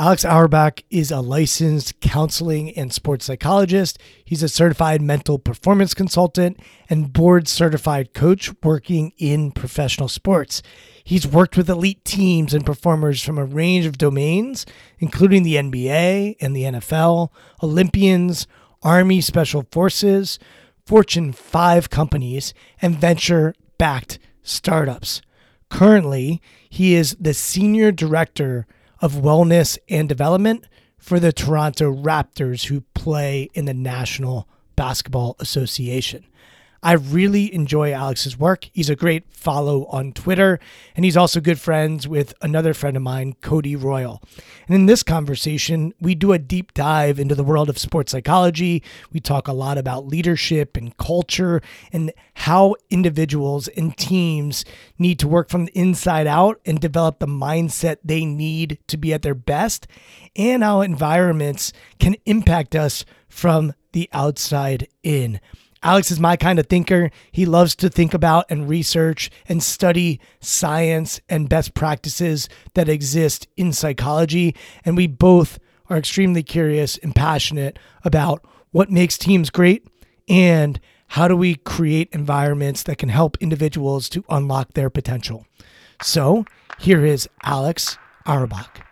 Alex Auerbach is a licensed counseling and sports psychologist. He's a certified mental performance consultant and board certified coach working in professional sports. He's worked with elite teams and performers from a range of domains, including the NBA and the NFL, Olympians, Army Special Forces, Fortune 5 companies, and venture backed startups. Currently, he is the senior director of wellness and development for the Toronto Raptors, who play in the National Basketball Association. I really enjoy Alex's work. He's a great follow on Twitter, and he's also good friends with another friend of mine, Cody Royle. And in this conversation, we do a deep dive into the world of sports psychology. We talk a lot about leadership and culture and how individuals and teams need to work from the inside out and develop the mindset they need to be at their best, and how environments can impact us from the outside in. Alex is my kind of thinker. He loves to think about and research and study science and best practices that exist in psychology. And we both are extremely curious and passionate about what makes teams great and how do we create environments that can help individuals to unlock their potential. So here is Alex Auerbach.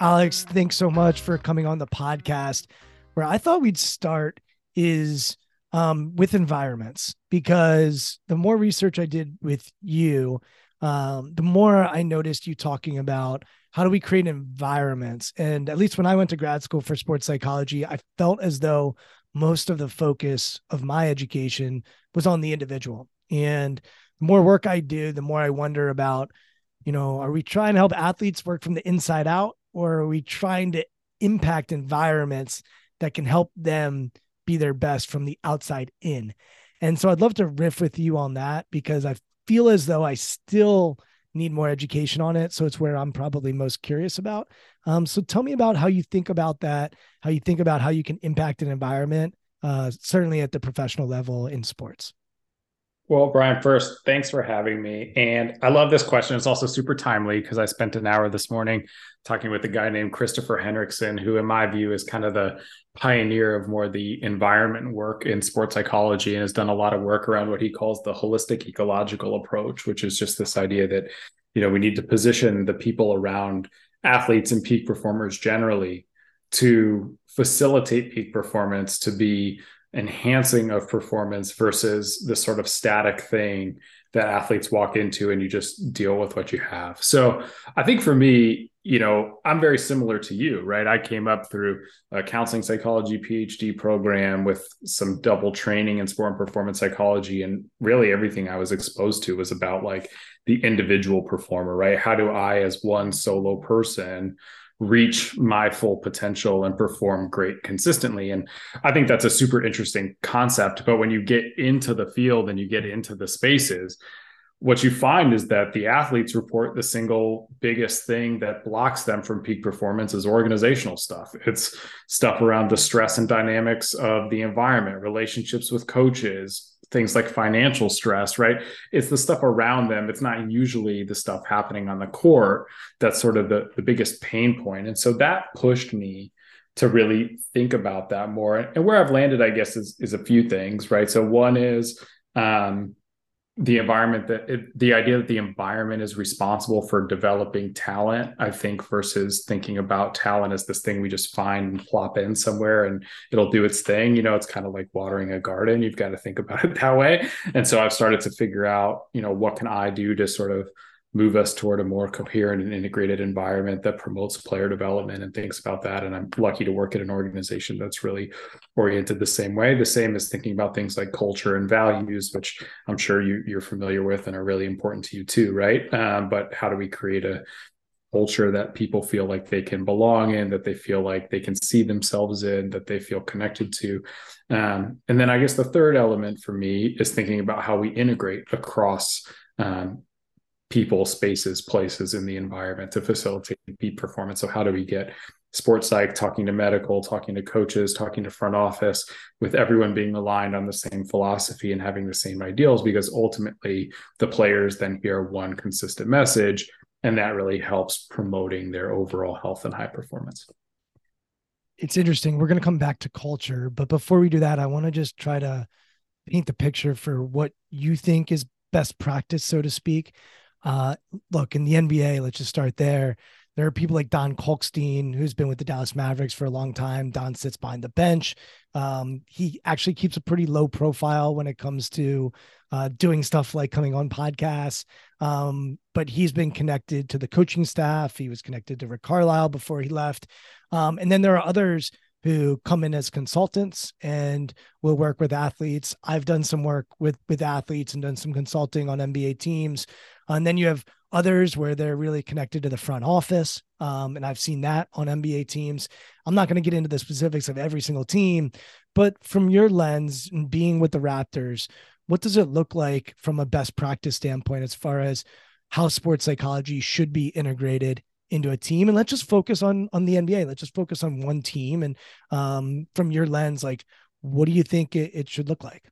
Alex, thanks so much for coming on the podcast where I thought we'd start is um, with environments because the more research I did with you, um, the more I noticed you talking about how do we create environments. And at least when I went to grad school for sports psychology, I felt as though most of the focus of my education was on the individual. And the more work I do, the more I wonder about, you know, are we trying to help athletes work from the inside out or are we trying to impact environments that can help them be their best from the outside in. And so I'd love to riff with you on that because I feel as though I still need more education on it. So it's where I'm probably most curious about. Um, so tell me about how you think about that, how you think about how you can impact an environment, uh, certainly at the professional level in sports. Well, Brian, first, thanks for having me. And I love this question. It's also super timely because I spent an hour this morning talking with a guy named Kristoffer Henriksen, who, in my view, is kind of the pioneer of more the environment work in sports psychology and has done a lot of work around what he calls the holistic ecological approach, which is just this idea that, you know, we need to position the people around athletes and peak performers generally to facilitate peak performance to be enhancing of performance versus the sort of static thing that athletes walk into and you just deal with what you have. So I think for me, you know, I'm very similar to you, right? I came up through a counseling psychology PhD program with some double training in sport and performance psychology. And really everything I was exposed to was about like the individual performer, right? How do I, as one solo person, reach my full potential and perform great consistently and i think that's a super interesting concept but when you get into the field and you get into the spaces what you find is that the athletes report the single biggest thing that blocks them from peak performance is organizational stuff. It's stuff around the stress and dynamics of the environment, relationships with coaches, things like financial stress, right? It's the stuff around them. It's not usually the stuff happening on the court that's sort of the, the biggest pain point. And so that pushed me to really think about that more. And where I've landed, I guess, is, is a few things, right? So one is um, the environment that it, the idea that the environment is responsible for developing talent i think versus thinking about talent as this thing we just find and plop in somewhere and it'll do its thing you know it's kind of like watering a garden. You've got to think about it that way. And so i've started to figure out you know what can i do to sort of move us toward a more coherent and integrated environment that promotes player development and thinks about that. And I'm lucky to work at an organization that's really oriented the same way. The same as thinking about things like culture and values, which I'm sure you, are familiar with and are really important to you too, right? Um, but how do we create a culture that people feel like they can belong in, that they feel like they can see themselves in, that they feel connected to. Um, and then I guess the third element for me is thinking about how we integrate across um, people, spaces, places in the environment to facilitate peak performance. So how do we get sports psych talking to medical, talking to coaches, talking to front office, with everyone being aligned on the same philosophy and having the same ideals? Because ultimately, the players then hear one consistent message, and that really helps promoting their overall health and high performance. It's interesting. We're going to come back to culture, but before we do that, I want to just try to paint the picture for what you think is best practice, so to speak. Uh, look, in the NBA, let's just start there. There are people like Don Kalkstein, who's been with the Dallas Mavericks for a long time. Don sits behind the bench. Um, he actually keeps a pretty low profile when it comes to uh, doing stuff like coming on podcasts. Um, but he's been connected to the coaching staff. He was connected to Rick Carlisle before he left. Um, and then there are others who come in as consultants and will work with athletes. I've done some work with with athletes and done some consulting on NBA teams. And then you have others where they're really connected to the front office. Um, and I've seen that on NBA teams. I'm not going to get into the specifics of every single team, but from your lens and being with the Raptors, what does it look like from a best practice standpoint as far as how sports psychology should be integrated into a team and let's just focus on on the nba let's just focus on one team and um, from your lens like what do you think it, it should look like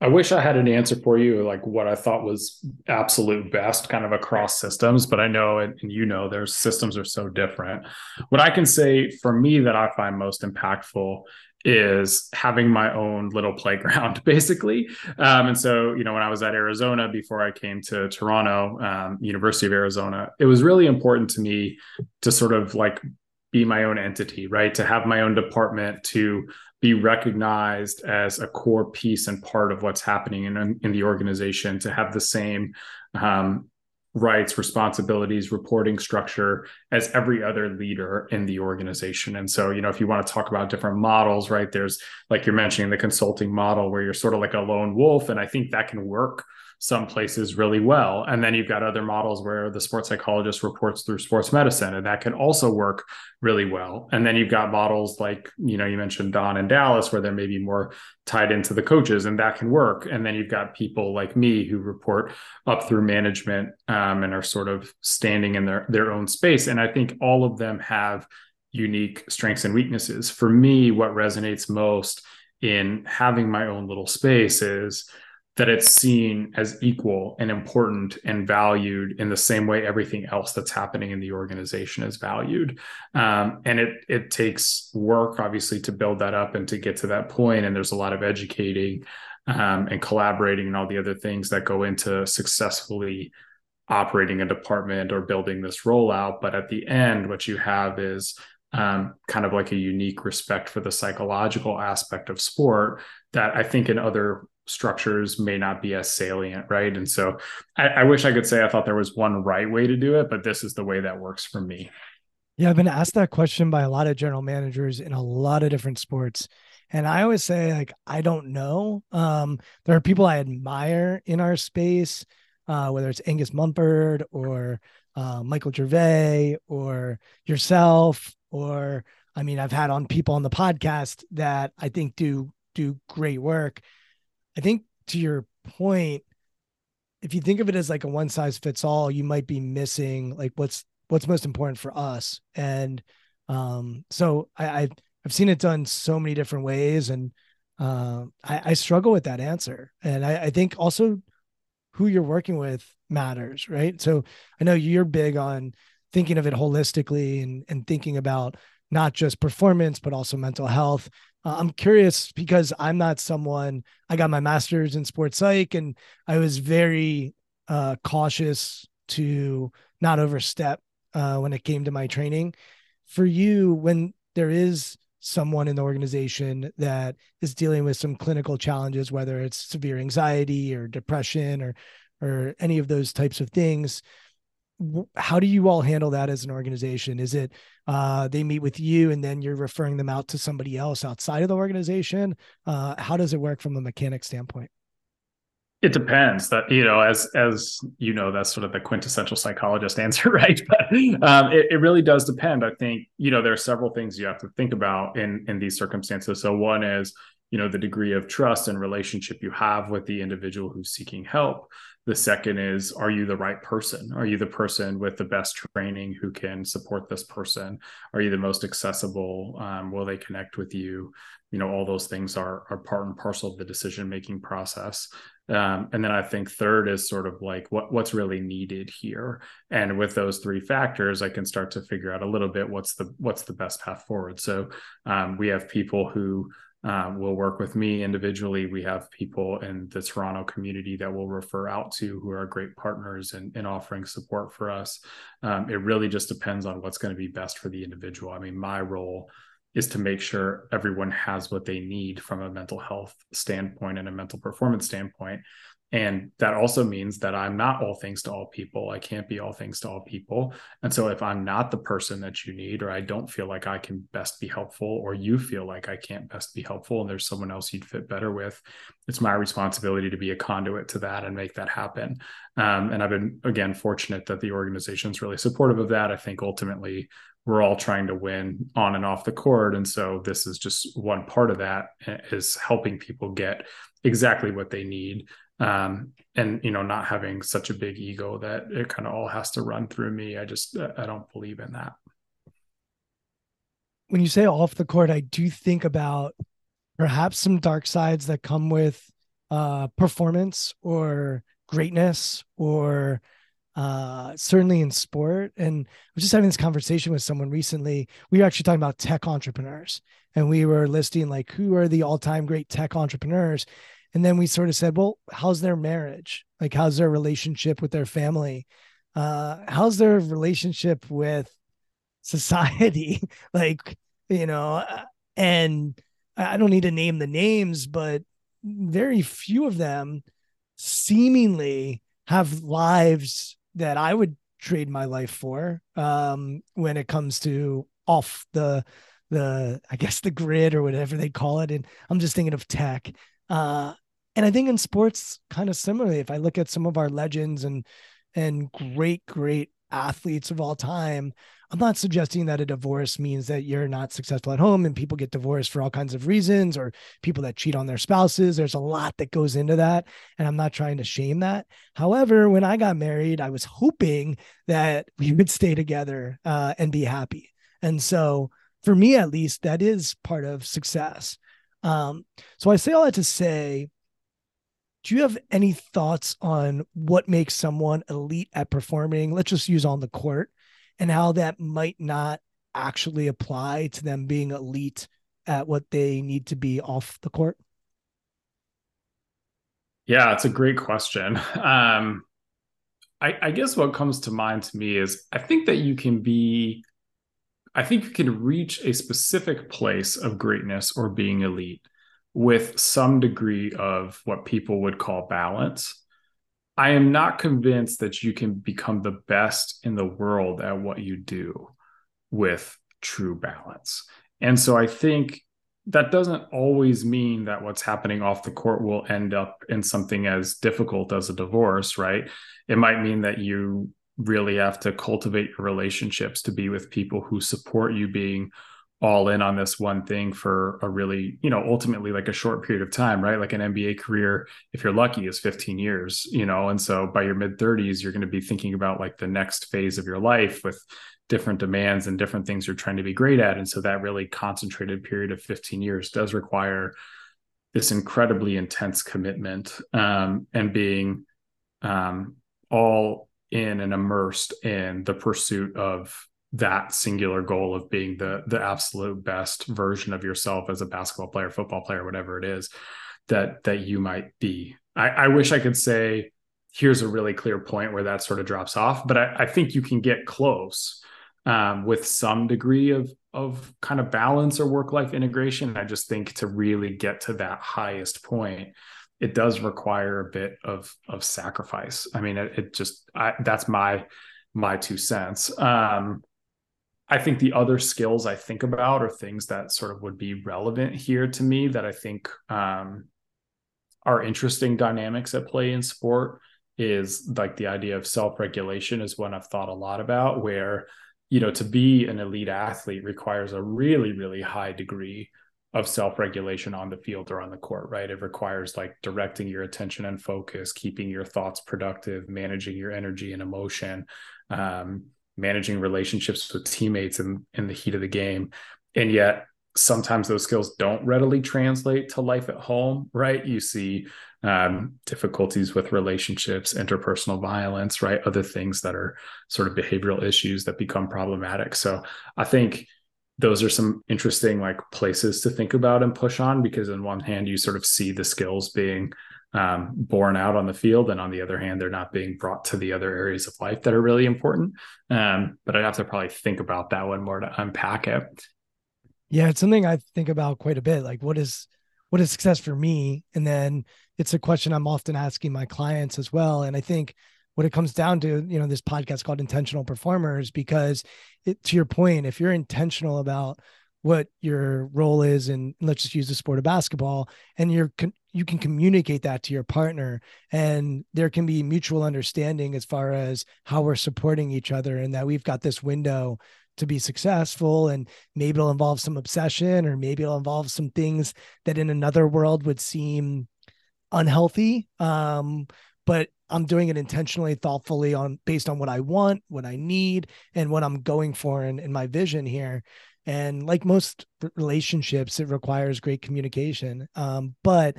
I wish I had an answer for you, like what I thought was absolute best kind of across systems, but I know, and you know, their systems are so different. What I can say for me that I find most impactful is having my own little playground, basically. Um, and so, you know, when I was at Arizona before I came to Toronto, um, University of Arizona, it was really important to me to sort of like be my own entity, right? To have my own department, to be recognized as a core piece and part of what's happening in, in the organization, to have the same um, rights, responsibilities, reporting structure as every other leader in the organization. And so, you know, if you want to talk about different models, right, there's like you're mentioning the consulting model where you're sort of like a lone wolf. And I think that can work some places really well. And then you've got other models where the sports psychologist reports through sports medicine, and that can also work really well. And then you've got models like, you know, you mentioned Don and Dallas, where they're maybe more tied into the coaches, and that can work. And then you've got people like me who report up through management um, and are sort of standing in their, their own space. And I think all of them have unique strengths and weaknesses. For me, what resonates most in having my own little space is that it's seen as equal and important and valued in the same way everything else that's happening in the organization is valued. Um, and it it takes work, obviously, to build that up and to get to that point. And there's a lot of educating um, and collaborating and all the other things that go into successfully operating a department or building this rollout. But at the end, what you have is um, kind of like a unique respect for the psychological aspect of sport that I think in other structures may not be as salient, right? And so I, I, wish I could say I thought there was one right way to do it, but this is the way that works for me. Yeah, I've been asked that question by a lot of general managers in a lot of different sports. And I always say, like, I don't know. Um, there are people I admire in our space, uh, whether it's Angus Mugford or uh, Michael Gervais or yourself, or I mean, I've had on people on the podcast that I think do do great work. I think to your point, if you think of it as like a one size fits all, you might be missing like what's what's most important for us. And um, so I, I've I've seen it done so many different ways, and uh, I, I struggle with that answer. And I, I think also who you're working with matters, right? So I know you're big on thinking of it holistically and and thinking about not just performance but also mental health uh, I'm curious because I'm not someone, I got my master's in sports psych and I was very uh, cautious to not overstep uh, when it came to my training. For you, when there is someone in the organization that is dealing with some clinical challenges, whether it's severe anxiety or depression or or any of those types of things, how do you all handle that as an organization? Is it uh, they meet with you and then you're referring them out to somebody else outside of the organization? Uh, how does it work from a mechanic standpoint? It depends. That you know, as as you know, that's sort of the quintessential psychologist answer, right? But um, it, it really does depend. I think you know there are several things you have to think about in in these circumstances. So one is you know the degree of trust and relationship you have with the individual who's seeking help the second is, are you the right person? Are you the person with the best training who can support this person? Are you the most accessible? Um, will they connect with you? You know, all those things are are part and parcel of the decision making process. Um, and then I think third is sort of like what what's really needed here. And with those three factors, I can start to figure out a little bit what's the what's the best path forward. So um, we have people who um, will work with me individually. We have people in the Toronto community that we'll refer out to who are great partners in, in offering support for us. Um, it really just depends on what's going to be best for the individual. I mean, my role is to make sure everyone has what they need from a mental health standpoint and a mental performance standpoint. And that also means that I'm not all things to all people. I can't be all things to all people. And so if I'm not the person that you need, or I don't feel like I can best be helpful, or you feel like I can't best be helpful, and there's someone else you'd fit better with, it's my responsibility to be a conduit to that and make that happen. Um, and I've been, again, fortunate that the organization is really supportive of that. I think ultimately we're all trying to win on and off the court. And so this is just one part of that eh, helping people get exactly what they need um, and you know not having such a big ego that it kind of all has to run through me i just i don't believe in that when you say off the court i do think about perhaps some dark sides that come with uh, performance or greatness or uh, certainly in sport. And I was just having this conversation with someone recently. We were actually talking about tech entrepreneurs, and we were listing like who are the all-time great tech entrepreneurs. And then we sort of said, well, how's their marriage? Like, how's their relationship with their family? Uh, how's their relationship with society? like, you know, uh, and I don't need to name the names, but very few of them seemingly have lives that I would trade my life for um, when it comes to off the the I guess the grid or whatever they call it. And I'm just thinking of tech. Uh, And I think in sports, kind of similarly, if I look at some of our legends and and great, great athletes of all time, I'm not suggesting that a divorce means that you're not successful at home and people get divorced for all kinds of reasons or people that cheat on their spouses. There's a lot that goes into that. And I'm not trying to shame that. However, when I got married, I was hoping that we would stay together uh, and be happy. And so, for me at least, that is part of success. Um, so I say all that to say, do you have any thoughts on what makes someone elite at performing? Let's just use on the court and how that might not actually apply to them being elite at what they need to be off the court? Yeah, it's a great question. Um, I, I guess what comes to mind to me is I think that you can be I think you can reach a specific place of greatness or being elite with some degree of what people would call balance. I am not convinced that you can become the best in the world at what you do with true balance. And so I think that doesn't always mean that what's happening off the court will end up in something as difficult as a divorce, right? It might mean that you really have to cultivate your relationships to be with people who support you being all in on this one thing for a really, you know, ultimately like a short period of time, right? Like an NBA career, if you're lucky, is 15 years, you know, and so by your mid 30s, you're going to be thinking about like the next phase of your life with different demands and different things you're trying to be great at. And so that really concentrated period of 15 years does require this incredibly intense commitment um, and being um, all in and immersed in the pursuit of that singular goal of being the the absolute best version of yourself as a basketball player, football player, whatever it is that that you might be. I, I wish I could say here's a really clear point where that sort of drops off, but I, I think you can get close um, with some degree of of kind of balance or work life integration. I just think to really get to that highest point, it does require a bit of of sacrifice. I mean, it, it just I, that's my my two cents. Um, I think the other skills I think about are things that sort of would be relevant here to me that I think um, are interesting dynamics at play in sport. Is like the idea of self regulation is one I've thought a lot about. Where you know to be an elite athlete requires a really really high degree of self-regulation on the field or on the court right? It requires like directing your attention and focus keeping your thoughts productive managing your energy and emotion um, managing relationships with teammates in, in the heat of the game. And yet sometimes those skills don't readily translate to life at home right? You see um, difficulties with relationships interpersonal violence right? Other things that are sort of behavioral issues that become problematic. So i think those are some interesting like places to think about and push on because on one hand you sort of see the skills being um, borne out on the field and on the other hand they're not being brought to the other areas of life that are really important. Um, but i'd have to probably think about that one more to unpack it. Yeah it's something i think about quite a bit like what is what is success for me? And then it's a question i'm often asking my clients as well. And i think what it comes down to, you know, this podcast called Intentional Performers, because it, to your point, if you're intentional about what your role is, and let's just use the sport of basketball, and you're you can communicate that to your partner, and there can be mutual understanding as far as how we're supporting each other, and that we've got this window to be successful and maybe it'll involve some obsession or maybe it'll involve some things that in another world would seem unhealthy. Um but I'm doing it intentionally, thoughtfully on based on what I want, what I need, and what I'm going for in, in my vision here. And like most relationships, it requires great communication. Um, but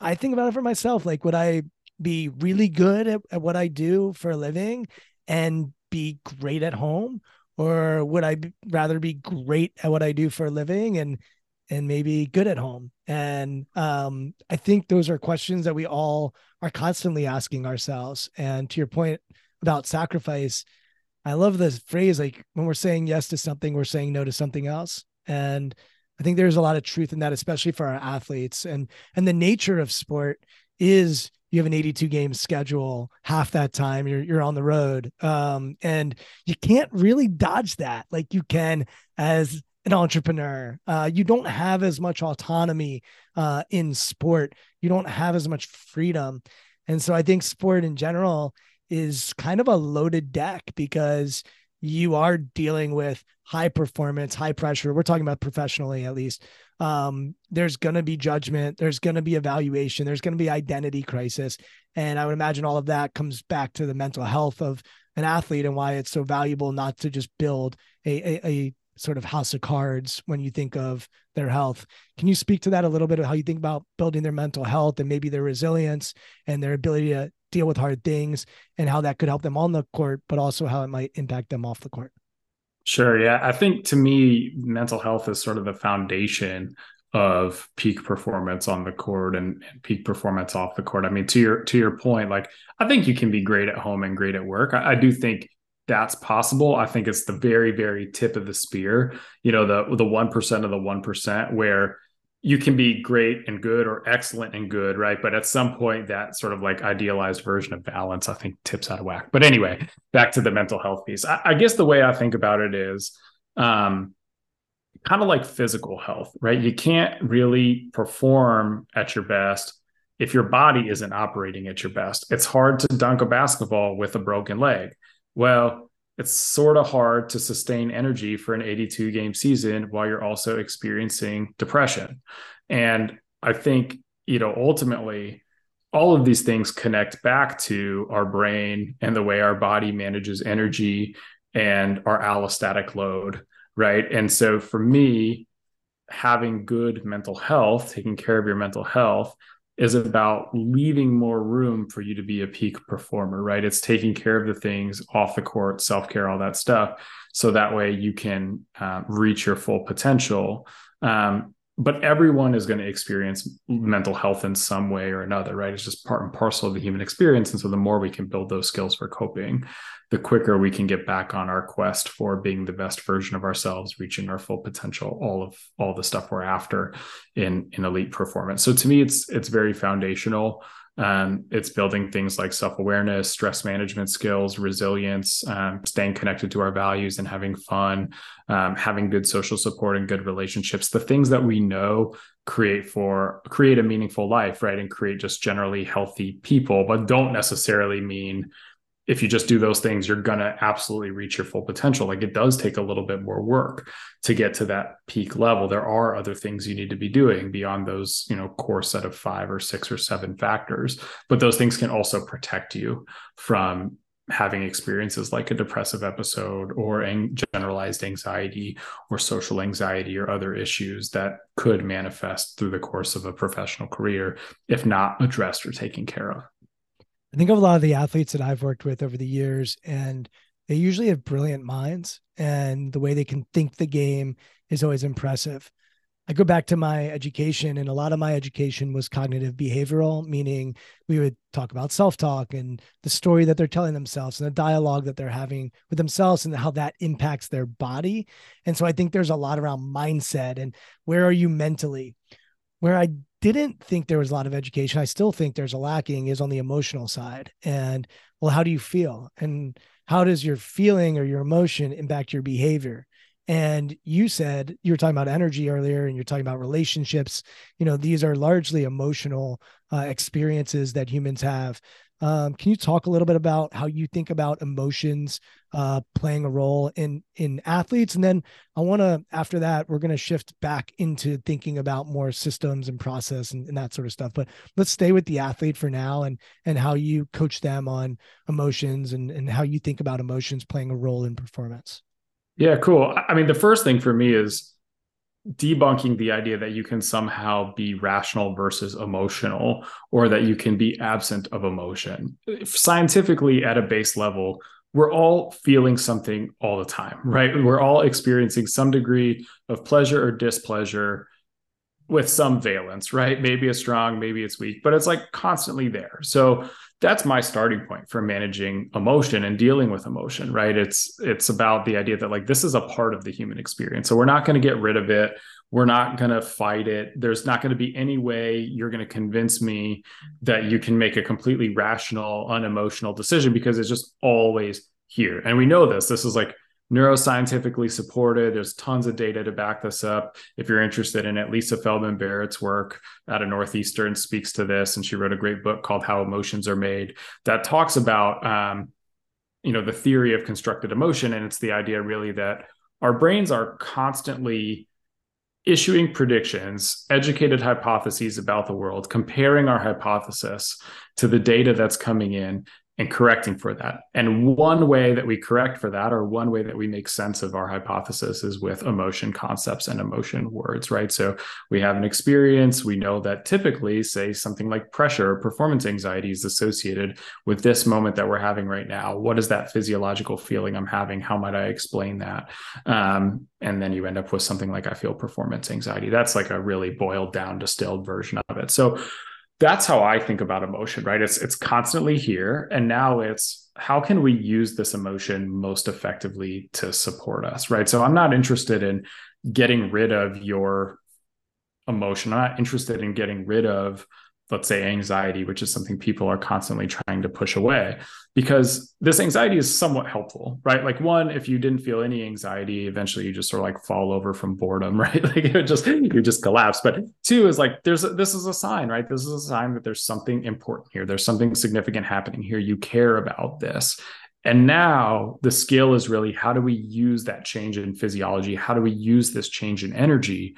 I think about it for myself. Like, would I be really good at, at what I do for a living and be great at home? Or would I be, rather be great at what I do for a living and and maybe good at home? And um, I think those are questions that we all are constantly asking ourselves. And to your point about sacrifice, I love this phrase like when we're saying yes to something, we're saying no to something else. And I think there's a lot of truth in that, especially for our athletes. And and the nature of sport is you have an 82 game schedule half that time you're you're on the road um, and you can't really dodge that like you can as an entrepreneur. Uh, you don't have as much autonomy uh, in sport. You don't have as much freedom. And so I think sport in general is kind of a loaded deck because you are dealing with high performance, high pressure. We're talking about professionally, at least. Um, there's going to be judgment. There's going to be evaluation. There's going to be identity crisis. And I would imagine all of that comes back to the mental health of an athlete and why it's so valuable not to just build a, a, a sort of house of cards when you think of their health. Can you speak to that a little bit of how you think about building their mental health and maybe their resilience and their ability to deal with hard things and how that could help them on the court, but also how it might impact them off the court? Sure. Yeah. I think to me, mental health is sort of the foundation of peak performance on the court and, and, peak performance off the court. I mean, to your to your point, like I think you can be great at home and great at work. I, I do think that's possible. I think it's the very, very tip of the spear, you know, the the one percent of the one percent where you can be great and good or excellent and good, right? But at some point, that sort of like idealized version of balance, I think, tips out of whack. But anyway, back to the mental health piece. I, I guess the way I think about it is um, kind of like physical health, right? You can't really perform at your best if your body isn't operating at your best. It's hard to dunk a basketball with a broken leg well, it's sort of hard to sustain energy for an 82 game season while you're also experiencing depression. And I think, you know, ultimately, all of these things connect back to our brain and the way our body manages energy and our allostatic load. Right. And so for me, having good mental health, taking care of your mental health, is about leaving more room for you to be a peak performer, right? It's taking care of the things off the court, self care, all that stuff. So that way you can uh, reach your full potential. Um, but everyone is going to experience mental health in some way or another, right? It's just part and parcel of the human experience. And so the more we can build those skills for coping, the quicker we can get back on our quest for being the best version of ourselves, reaching our full potential, all of all the stuff we're after in in elite performance. So to me, it's it's very foundational. Um, it's building things like self awareness, stress management skills, resilience, um, staying connected to our values and having fun, um, having good social support and good relationships. The things that we know create for create a meaningful life, right, and create just generally healthy people, but don't necessarily mean if you just do those things, you're going to absolutely reach your full potential. Like it does take a little bit more work to get to that peak level. There are other things you need to be doing beyond those, you know, core set of five or six or seven factors. But those things can also protect you from having experiences like a depressive episode or ang- generalized anxiety or social anxiety or other issues that could manifest through the course of a professional career if not addressed or taken care of. I think of a lot of the athletes that I've worked with over the years, and they usually have brilliant minds, and the way they can think the game is always impressive. I go back to my education, and a lot of my education was cognitive behavioral, meaning we would talk about self talk and the story that they're telling themselves and the dialogue that they're having with themselves and how that impacts their body. And so I think there's a lot around mindset and where are you mentally? Where I didn't think there was a lot of education. I still think there's a lacking is on the emotional side. And well, how do you feel? And how does your feeling or your emotion impact your behavior? And you said you were talking about energy earlier and you're talking about relationships. You know, these are largely emotional uh, experiences that humans have. Um, can you talk a little bit about how you think about emotions uh, playing a role in in athletes? And then I want to, after that, we're going to shift back into thinking about more systems and process and, and that sort of stuff. But let's stay with the athlete for now and and how you coach them on emotions and and how you think about emotions playing a role in performance. Yeah, cool. I mean, the first thing for me is debunking the idea that you can somehow be rational versus emotional or that you can be absent of emotion. Scientifically, at a base level, we're all feeling something all the time, right? We're all experiencing some degree of pleasure or displeasure with some valence, right? Maybe it's strong, maybe it's weak, but it's like constantly there. So that's my starting point for managing emotion and dealing with emotion right? It's it's about the idea that like this is a part of the human experience. So we're not going to get rid of it. We're not going to fight it. There's not going to be any way you're going to convince me that you can make a completely rational unemotional decision because it's just always here. And we know this. This is like neuroscientifically supported. There's tons of data to back this up. If you're interested in it, Lisa Feldman Barrett's work out of Northeastern speaks to this, and she wrote a great book called How Emotions Are Made that talks about, um, you know, the theory of constructed emotion, and it's the idea really that our brains are constantly issuing predictions, educated hypotheses about the world, comparing our hypothesis to the data that's coming in, and correcting for that. And one way that we correct for that, or one way that we make sense of our hypothesis, is with emotion concepts and emotion words, right? So we have an experience. We know that typically, say, something like pressure or performance anxiety is associated with this moment that we're having right now. What is that physiological feeling I'm having? How might I explain that? Um, and then you end up with something like I feel performance anxiety. That's like a really boiled down, distilled version of it. So that's how I think about emotion, right? It's it's constantly here and now it's how can we use this emotion most effectively to support us, right? So I'm not interested in getting rid of your emotion. I'm not interested in getting rid of let's say anxiety which is something people are constantly trying to push away because this anxiety is somewhat helpful right? Like one if you didn't feel any anxiety eventually you just sort of like fall over from boredom right? Like it just you just collapse. But two is like there's this is a sign right? This is a sign that there's something important here. There's something significant happening here. You care about this. And now the skill is really how do we use that change in physiology? How do we use this change in energy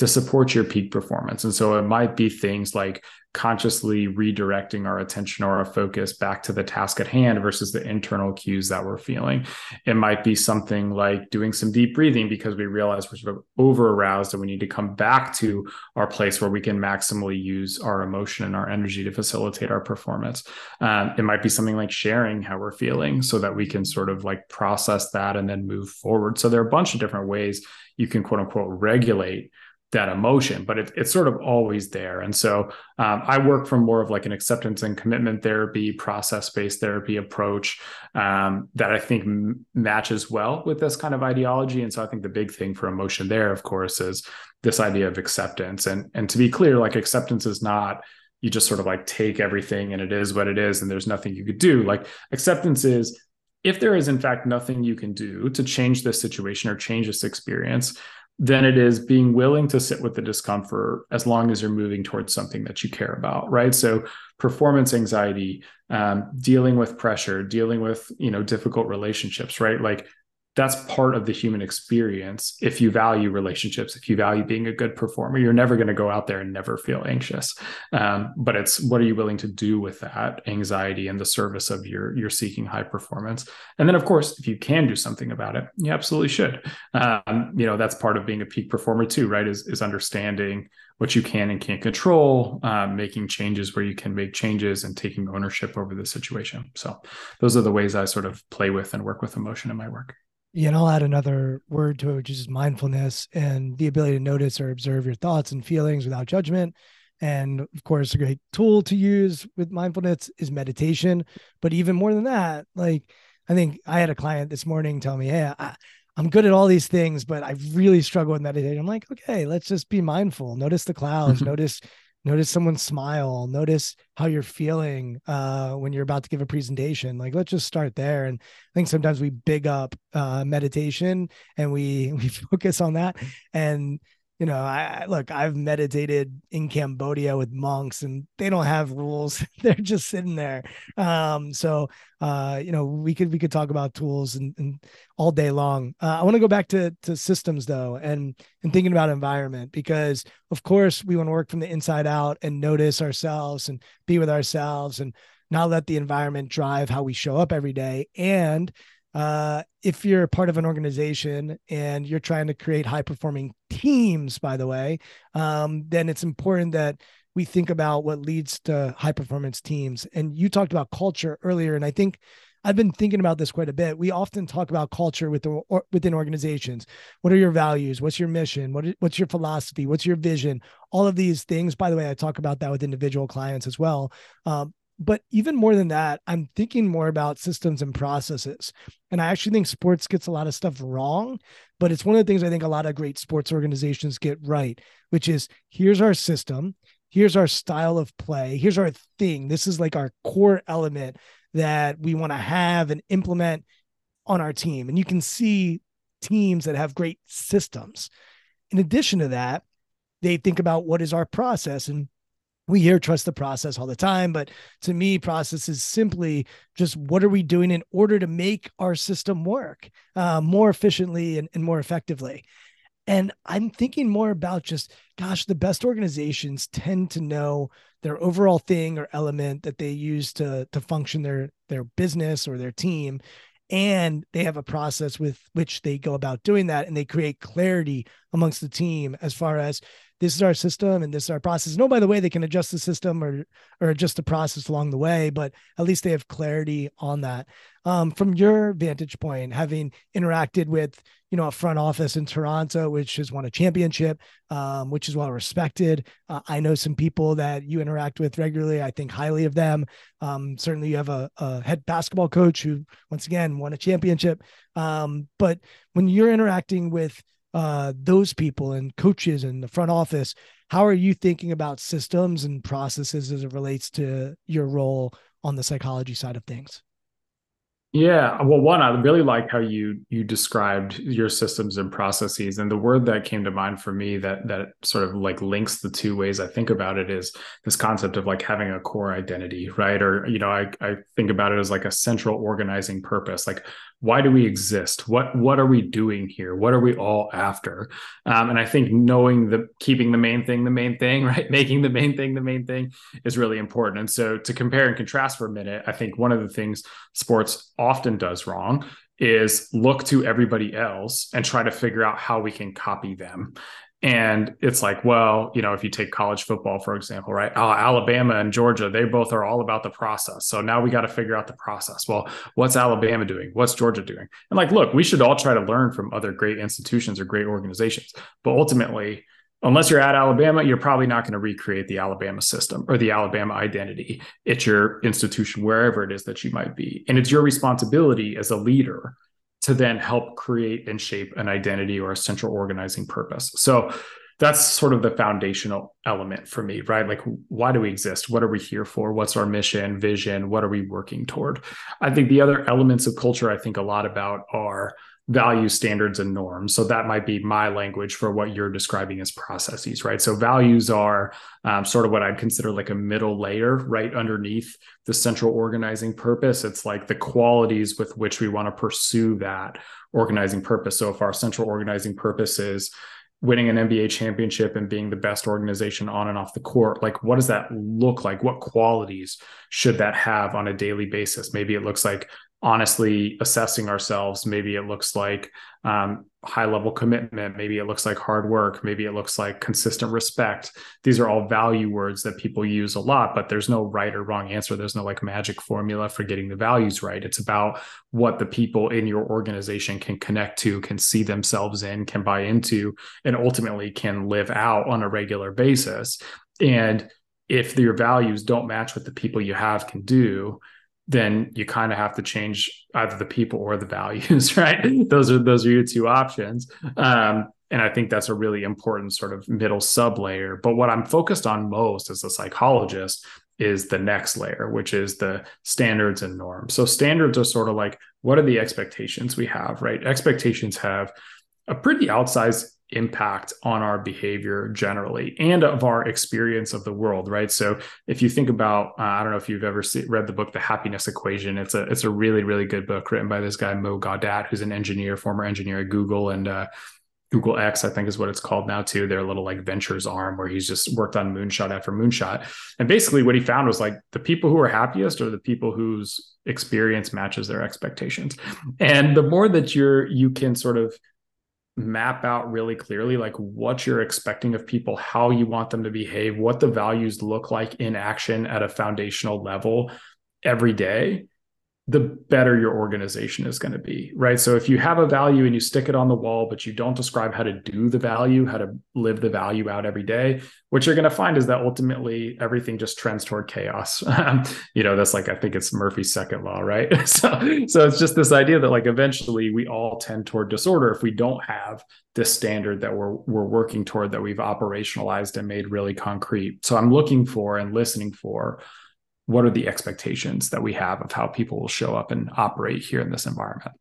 to support your peak performance. And so it might be things like consciously redirecting our attention or our focus back to the task at hand versus the internal cues that we're feeling. It might be something like doing some deep breathing because we realize we're sort of over aroused and we need to come back to our place where we can maximally use our emotion and our energy to facilitate our performance. Um, it might be something like sharing how we're feeling so that we can sort of like process that and then move forward. So there are a bunch of different ways you can quote unquote regulate that emotion, but it, it's sort of always there. And so um, I work from more of like an acceptance and commitment therapy, process based therapy approach um, that I think m- matches well with this kind of ideology. And so I think the big thing for emotion there, of course, is this idea of acceptance. And and to be clear, like acceptance is not you just sort of like take everything and it is what it is and there's nothing you could do. Like acceptance is if there is in fact nothing you can do to change this situation or change this experience than it is being willing to sit with the discomfort as long as you're moving towards something that you care about right? So performance anxiety um, dealing with pressure dealing with you know difficult relationships right? Like that's part of the human experience. If you value relationships if you value being a good performer you're never going to go out there and never feel anxious. Um, but it's what are you willing to do with that anxiety in the service of your your seeking high performance? And then of course if you can do something about it you absolutely should. Um, you know that's part of being a peak performer too right? Is, is understanding what you can and can't control um, making changes where you can make changes and taking ownership over the situation. So those are the ways i sort of play with and work with emotion in my work yeah, and I'll add another word to it, which is mindfulness and the ability to notice or observe your thoughts and feelings without judgment. And of course, a great tool to use with mindfulness is meditation. But even more than that, like I think I had a client this morning tell me, Hey, I, am good at all these things, but I really struggle with meditation. I'm like, okay, let's just be mindful. Notice the clouds, mm-hmm. notice notice someone smile. Notice how you're feeling uh, when you're about to give a presentation. Like let's just start there. And i think sometimes we big up uh, meditation and we we focus on that. And you know, I look, I've meditated in Cambodia with monks and they don't have rules. They're just sitting there. Um, so uh, you know, we could we could talk about tools and, and all day long. Uh, I want to go back to to systems though and and thinking about environment because of course we want to work from the inside out and notice ourselves and be with ourselves and not let the environment drive how we show up every day and uh, if you're part of an organization and you're trying to create high performing teams, by the way, um, then it's important that we think about what leads to high performance teams. And you talked about culture earlier, and I think I've been thinking about this quite a bit. We often talk about culture within or, within organizations. What are your values? What's your mission? What is, what's your philosophy? What's your vision? All of these things. By the way, I talk about that with individual clients as well. Um, but even more than that, I'm thinking more about systems and processes. And I actually think sports gets a lot of stuff wrong, but it's one of the things I think a lot of great sports organizations get right, which is here's our system, here's our style of play, here's our thing. This is like our core element that we want to have and implement on our team. And you can see teams that have great systems. In addition to that, they think about what is our process and we hear trust the process all the time but to me process is simply just what are we doing in order to make our system work uh, more efficiently and, and more effectively. And i'm thinking more about just gosh the best organizations tend to know their overall thing or element that they use to to function their their business or their team. And they have a process with which they go about doing that and they create clarity amongst the team as far as this is our system and this is our process. No, by the way, they can adjust the system or or adjust the process along the way, but at least they have clarity on that. Um, from your vantage point, having interacted with you know a front office in Toronto, which has won a championship, um, which is well respected. Uh, I know some people that you interact with regularly. I think highly of them. Um, certainly, you have a, a, head basketball coach who, once again, won a championship. Um, but when you're interacting with uh, those people and coaches and the front office, how are you thinking about systems and processes as it relates to your role on the psychology side of things? Yeah, well, one, I really like how you you described your systems and processes, and the word that came to mind for me that that sort of like links the two ways I think about it is this concept of like having a core identity, right? Or you know, I I think about it as like a central organizing purpose. Like, why do we exist? What what are we doing here? What are we all after? Um, and i think knowing the keeping the main thing the main thing right? Making the main thing the main thing is really important. And so to compare and contrast for a minute i think one of the things sports often does wrong is look to everybody else and try to figure out how we can copy them and it's like, well, you know, if you take college football, for example, right? Oh, Alabama and Georgia, they both are all about the process. So now we got to figure out the process. Well, what's Alabama doing? What's Georgia doing? And like, look, we should all try to learn from other great institutions or great organizations. But ultimately, unless you're at Alabama, you're probably not going to recreate the Alabama system or the Alabama identity at your institution, wherever it is that you might be. And it's your responsibility as a leader to then help create and shape an identity or a central organizing purpose. So that's sort of the foundational element for me, right? Like, why do we exist? What are we here for? What's our mission, vision? What are we working toward? I think the other elements of culture I think a lot about are value standards and norms. So that might be my language for what you're describing as processes right? So values are um, sort of what i'd consider like a middle layer right underneath the central organizing purpose. It's like the qualities with which we want to pursue that organizing purpose. So if our central organizing purpose is winning an nba championship and being the best organization on and off the court like what does that look like? What qualities should that have on a daily basis? Maybe it looks like honestly assessing ourselves. Maybe it looks like um, high level commitment. Maybe it looks like hard work. Maybe it looks like consistent respect. These are all value words that people use a lot, but there's no right or wrong answer. There's no like magic formula for getting the values right. It's about what the people in your organization can connect to, can see themselves in, can buy into, and ultimately can live out on a regular basis. And if your values don't match what the people you have can do, then you kind of have to change either the people or the values, right? those are those are your two options. Um, and I think that's a really important sort of middle sub layer. But what I'm focused on most as a psychologist is the next layer, which is the standards and norms. So standards are sort of like what are the expectations we have, right? Expectations have a pretty outsized impact on our behavior generally and of our experience of the world right so if you think about uh, i don't know if you've ever see, read the book the happiness equation it's a it's a really really good book written by this guy Mo Gawdat who's an engineer former engineer at google and uh, Google X, I think is what it's called now too. Their little like ventures arm where he's just worked on moonshot after moonshot. And basically what he found was like the people who are happiest are the people whose experience matches their expectations. And the more that you're you can sort of map out really clearly like what you're expecting of people, how you want them to behave, what the values look like in action at a foundational level every day, the better your organization is going to be, right? So if you have a value and you stick it on the wall, but you don't describe how to do the value, how to live the value out every day, what you're going to find is that ultimately everything just trends toward chaos. you know, that's like I think it's Murphy's second law, right? so so it's just this idea that like eventually we all tend toward disorder if we don't have this standard that we're we're working toward that we've operationalized and made really concrete. So I'm looking for and listening for what are the expectations that we have of how people will show up and operate here in this environment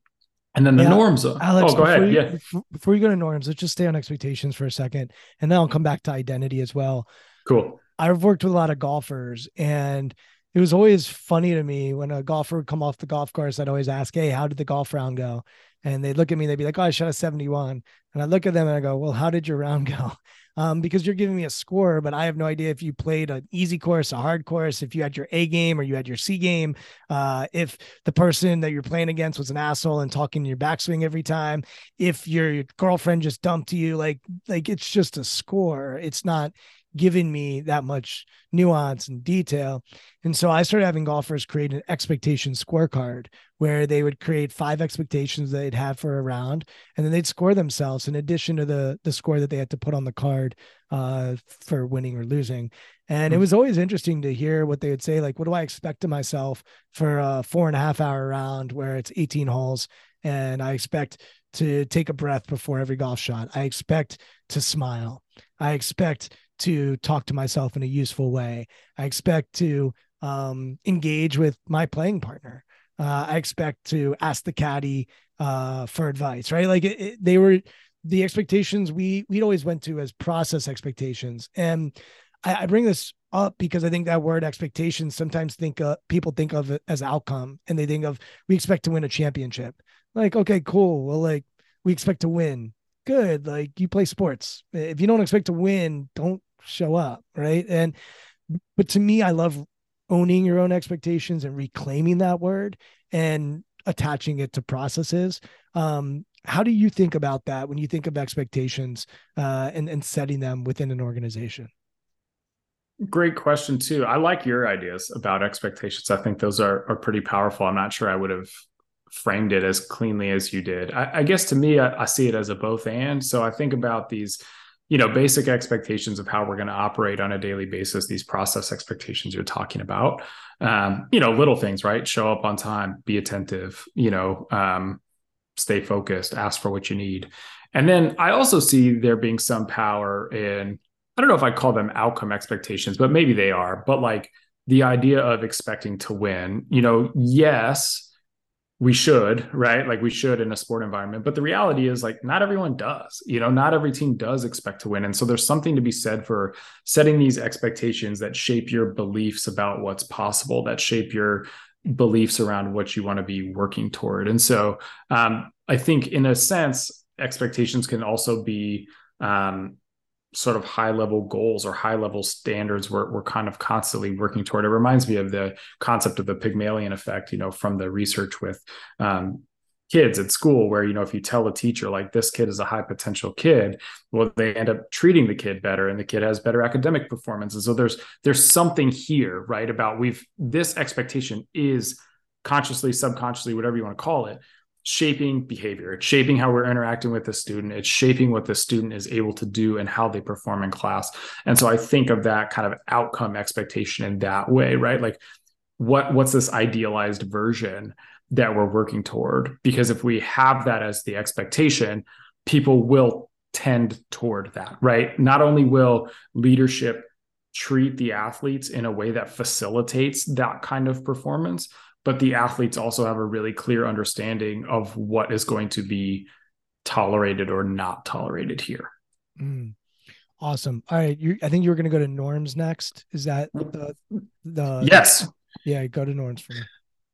And then the Yeah, norms. Uh, Alex, oh, go ahead. You, Yeah. before- Before you go to norms, let's just stay on expectations for a second, and then I'll come back to identity as well. Cool. I've worked with a lot of golfers, and it was always funny to me when a golfer would come off the golf course. I'd always ask, "Hey, how did the golf round go?" And they'd look at me, they'd be like, "Oh, I shot a 71." And I look at them and I go, "Well, how did your round go?" Um, because you're giving me a score, but I have no idea if you played an easy course, a hard course, if you had your A game or you had your C game, uh, if the person that you're playing against was an asshole and talking in your backswing every time, if your girlfriend just dumped you, like like it's just a score. It's not giving me that much nuance and detail. And so I started having golfers create an expectation scorecard where they would create five expectations they'd have for a round, and then they'd score themselves in addition to the the score that they had to put on the card uh, for winning or losing. And it was always interesting to hear what they would say, like, what do I expect of myself for a four and a half hour round where it's 18 holes and I expect to take a breath before every golf shot. I expect to smile. I expect to talk to myself in a useful way. I expect to um, engage with my playing partner. Uh, I expect to ask the caddy uh, for advice, right? Like it, it, they were the expectations we we'd always went to as process expectations, and I, I bring this up because I think that word expectations sometimes think uh, people think of it as outcome, and they think of we expect to win a championship. Like, okay, cool. Well, like we expect to win. Good. Like you play sports. If you don't expect to win, don't show up, right? And but to me, I love owning your own expectations and reclaiming that word and attaching it to processes. Um, how do you think about that when you think of expectations uh, and and setting them within an organization? Great question too. I like your ideas about expectations. I think those are are pretty powerful. I'm not sure I would have framed it as cleanly as you did. I, I guess to me, I, I see it as a both and. So I think about these, you know, basic expectations of how we're going to operate on a daily basis. These process expectations you're talking about. Um, you know, little things, right? Show up on time, be attentive. You know, um, stay focused, ask for what you need. And then I also see there being some power in I don't know if I call them outcome expectations, but maybe they are. But like the idea of expecting to win, you know, yes, we should, right? Like we should in a sport environment. But the reality is, like, not everyone does, you know, not every team does expect to win. And so there's something to be said for setting these expectations that shape your beliefs about what's possible, that shape your beliefs around what you want to be working toward. And so um, I think, in a sense, expectations can also be um, sort of high level goals or high level standards we're, we're kind of constantly working toward. It reminds me of the concept of the Pygmalion effect, you know, from the research with um, kids at school, where, you know, if you tell a teacher like this kid is a high potential kid, well, they end up treating the kid better and the kid has better academic performance. And so there's, there's something here, right? About we've, this expectation is consciously, subconsciously, whatever you want to call it, shaping behavior. It's shaping how we're interacting with the student. It's shaping what the student is able to do and how they perform in class. And so i think of that kind of outcome expectation in that way right? Like what what's this idealized version that we're working toward? Because if we have that as the expectation people will tend toward that right? Not only will leadership treat the athletes in a way that facilitates that kind of performance but the athletes also have a really clear understanding of what is going to be tolerated or not tolerated here. Mm, awesome. All right, you, I think you were going to go to norms next. Is that the the? Yes. Yeah, go to norms for me.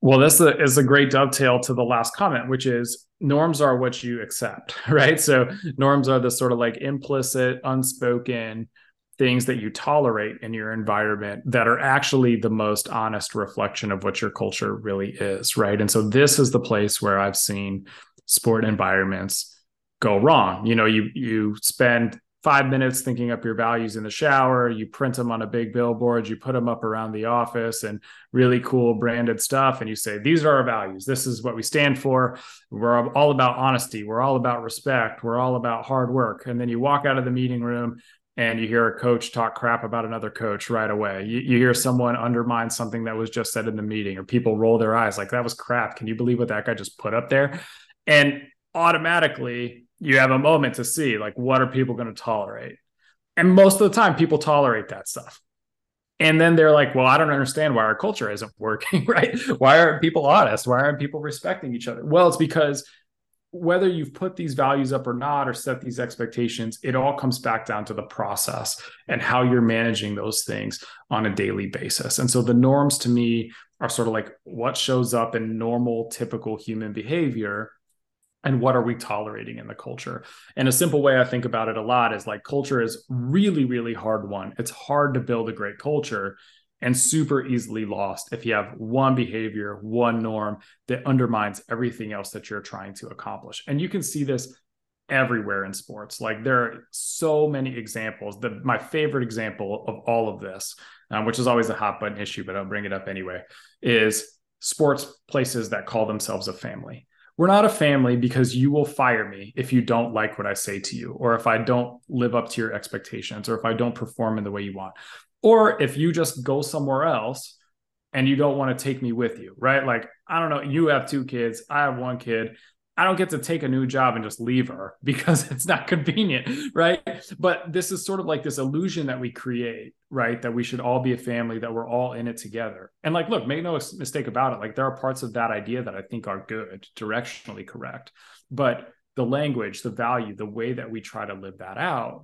Well, this is a great dovetail to the last comment, which is norms are what you accept, right? So norms are the sort of like implicit, unspoken things that you tolerate in your environment that are actually the most honest reflection of what your culture really is, right? And so this is the place where I've seen sport environments go wrong. You know, you you spend 5 minutes thinking up your values in the shower, you print them on a big billboard, you put them up around the office and really cool branded stuff and you say these are our values. This is what we stand for. We're all about honesty, we're all about respect, we're all about hard work. And then you walk out of the meeting room and you hear a coach talk crap about another coach right away. You, you, hear someone undermine something that was just said in the meeting, or people roll their eyes like that was crap. Can you believe what that guy just put up there? And automatically, you have a moment to see like what are people going to tolerate, and most of the time, people tolerate that stuff. And then they're like, well, I don't understand why our culture isn't working, right? Why aren't people honest? Why aren't people respecting each other? Well, it's because whether you've put these values up or not or set these expectations it all comes back down to the process and how you're managing those things on a daily basis. And so the norms to me are sort of like what shows up in normal typical human behavior and what are we tolerating in the culture? And a simple way i think about it a lot is like culture is really really hard one it's hard to build a great culture and super easily lost if you have one behavior, one norm that undermines everything else that you're trying to accomplish. And you can see this everywhere in sports. Like there are so many examples. The my favorite example of all of this, um, which is always a hot button issue, but I'll bring it up anyway, is sports places that call themselves a family. We're not a family because you will fire me if you don't like what I say to you, or if I don't live up to your expectations, or if I don't perform in the way you want or if you just go somewhere else and you don't want to take me with you, right? Like, I don't know, you have two kids, I have one kid. I don't get to take a new job and just leave her because it's not convenient, right? But this is sort of like this illusion that we create, right? That we should all be a family, that we're all in it together. And like, look, make no mistake about it. Like, there are parts of that idea that I think are good, directionally correct. But the language, the value, the way that we try to live that out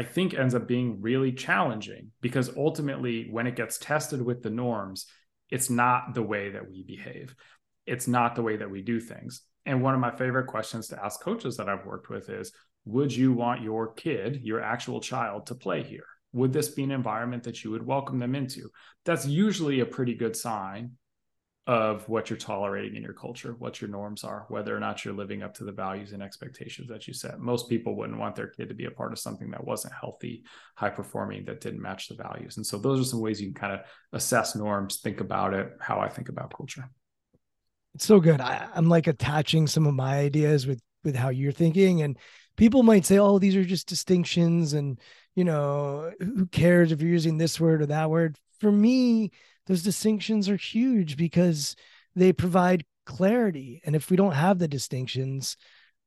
I think ends up being really challenging because ultimately, when it gets tested with the norms, it's not the way that we behave. It's not the way that we do things. And one of my favorite questions to ask coaches that I've worked with is Would you want your kid, your actual child, to play here? Would this be an environment that you would welcome them into? That's usually a pretty good sign of what you're tolerating in your culture, what your norms are, whether or not you're living up to the values and expectations that you set. Most people wouldn't want their kid to be a part of something that wasn't healthy, high performing, that didn't match the values. And so those are some ways you can kind of assess norms, think about it, how I think about culture. It's so good. I, I'm like attaching some of my ideas with with how you're thinking and people might say oh these are just distinctions and you know who cares if you're using this word or that word for me those distinctions are huge because they provide clarity. And if we don't have the distinctions,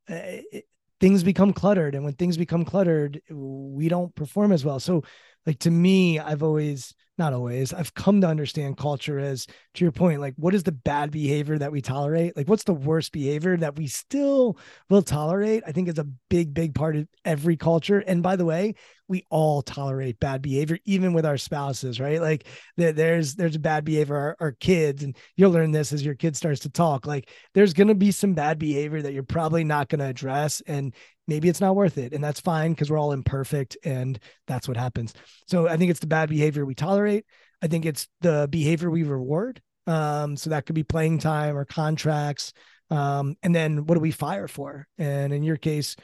uh, it, things become cluttered. And when things become cluttered, we don't perform as well. So, like to me, I've always not always. I've come to understand culture as to your point like what is the bad behavior that we tolerate? Like what's the worst behavior that we still will tolerate? I think is a big big part of every culture. And by the way we all tolerate bad behavior even with our spouses right? Like there's there's a bad behavior our, our kids and you'll learn this as your kid starts to talk. Like there's going to be some bad behavior that you're probably not going to address and maybe it's not worth it and that's fine because we're all imperfect and that's what happens. So i think it's the bad behavior we tolerate i think it's the behavior we reward. Um, so that could be playing time or contracts. Um, and then what do we fire for? And in your case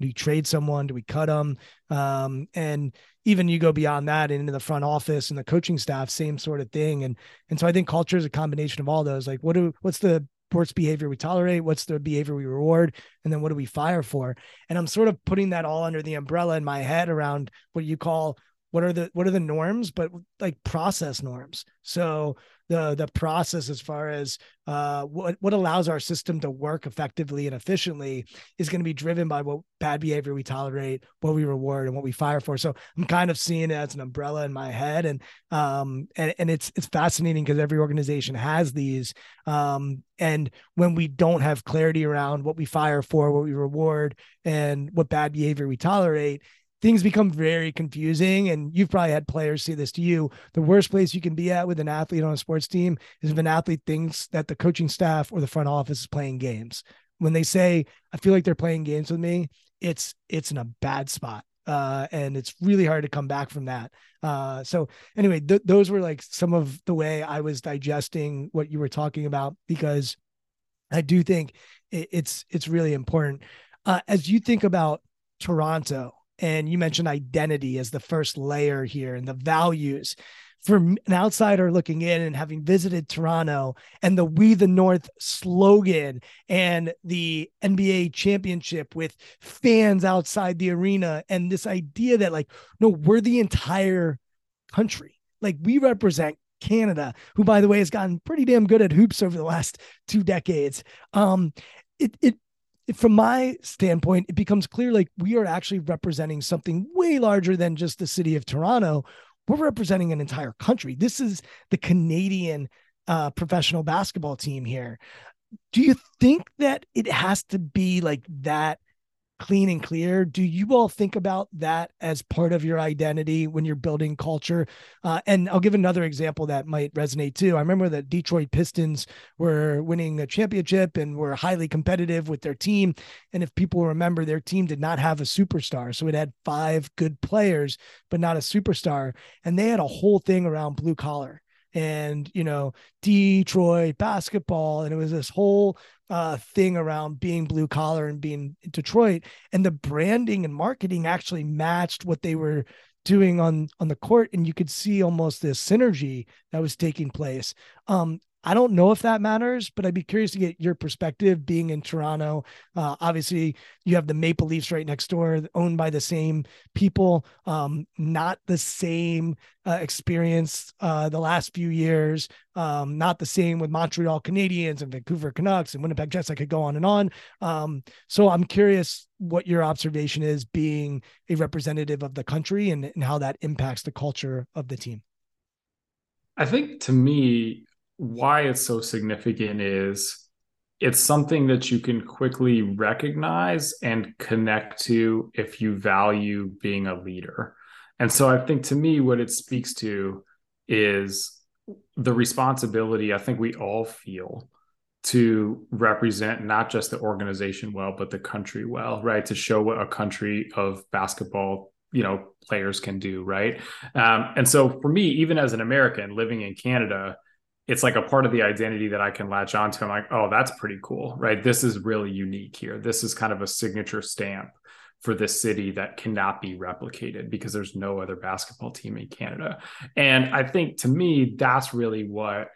do we trade someone? Do we cut them um, and even you go beyond that into the front office and the coaching staff same sort of thing. And and so i think culture is a combination of all those. Like what do what's the sports behavior we tolerate? What's the behavior we reward? And then what do we fire for? And i'm sort of putting that all under the umbrella in my head around what you call what are the what are the norms but like process norms so the the process as far as uh, what what allows our system to work effectively and efficiently is going to be driven by what bad behavior we tolerate, what we reward, and what we fire for. So I'm kind of seeing it as an umbrella in my head, and um and and it's it's fascinating because every organization has these, um and when we don't have clarity around what we fire for, what we reward, and what bad behavior we tolerate, things become very confusing. And you've probably had players say this to you. The worst place you can be at with an athlete on a sports team is if an athlete thinks that the coaching staff or the front office is playing games. When they say, I feel like they're playing games with me, it's it's in a bad spot. Uh, and it's really hard to come back from that. Uh, so anyway, th- those were like some of the way I was digesting what you were talking about because I do think it, it's it's really important. Uh, as you think about Toronto and you mentioned identity as the first layer here and the values. For an outsider looking in and having visited Toronto and the We the North slogan and the NBA championship with fans outside the arena and this idea that like no we're the entire country. Like we represent Canada who by the way has gotten pretty damn good at hoops over the last two decades. Um it it from my standpoint, it becomes clear like we are actually representing something way larger than just the city of Toronto. We're representing an entire country. This is the Canadian uh, professional basketball team here. do you think that it has to be like that clean and clear. Do you all think about that as part of your identity when you're building culture? Uh, and I'll give another example that might resonate too. I remember the Detroit Pistons were winning a championship and were highly competitive with their team. And if people remember, their team did not have a superstar. So it had five good players, but not a superstar. And they had a whole thing around blue collar and you know Detroit basketball, and it was this whole uh, thing around being blue collar and being Detroit, and the branding and marketing actually matched what they were doing on on the court, and you could see almost this synergy that was taking place. Um, I don't know if that matters, but I'd be curious to get your perspective being in Toronto. Uh, obviously, you have the Maple Leafs right next door, owned by the same people, um, not the same uh, experience uh, the last few years, um, not the same with Montreal Canadiens and Vancouver Canucks and Winnipeg Jets. I could go on and on. Um, so I'm curious what your observation is being a representative of the country and, and how that impacts the culture of the team. I think to me, why it's so significant is it's something that you can quickly recognize and connect to if you value being a leader. And so I think to me, what it speaks to is the responsibility I think we all feel to represent not just the organization well, but the country well, right? To show what a country of basketball, you know, players can do, right? Um, and so for me, even as an American living in Canada, it's like a part of the identity that I can latch onto. I'm like, oh, that's pretty cool, right? This is really unique here. This is kind of a signature stamp for this city that cannot be replicated because there's no other basketball team in Canada. And I think to me, that's really what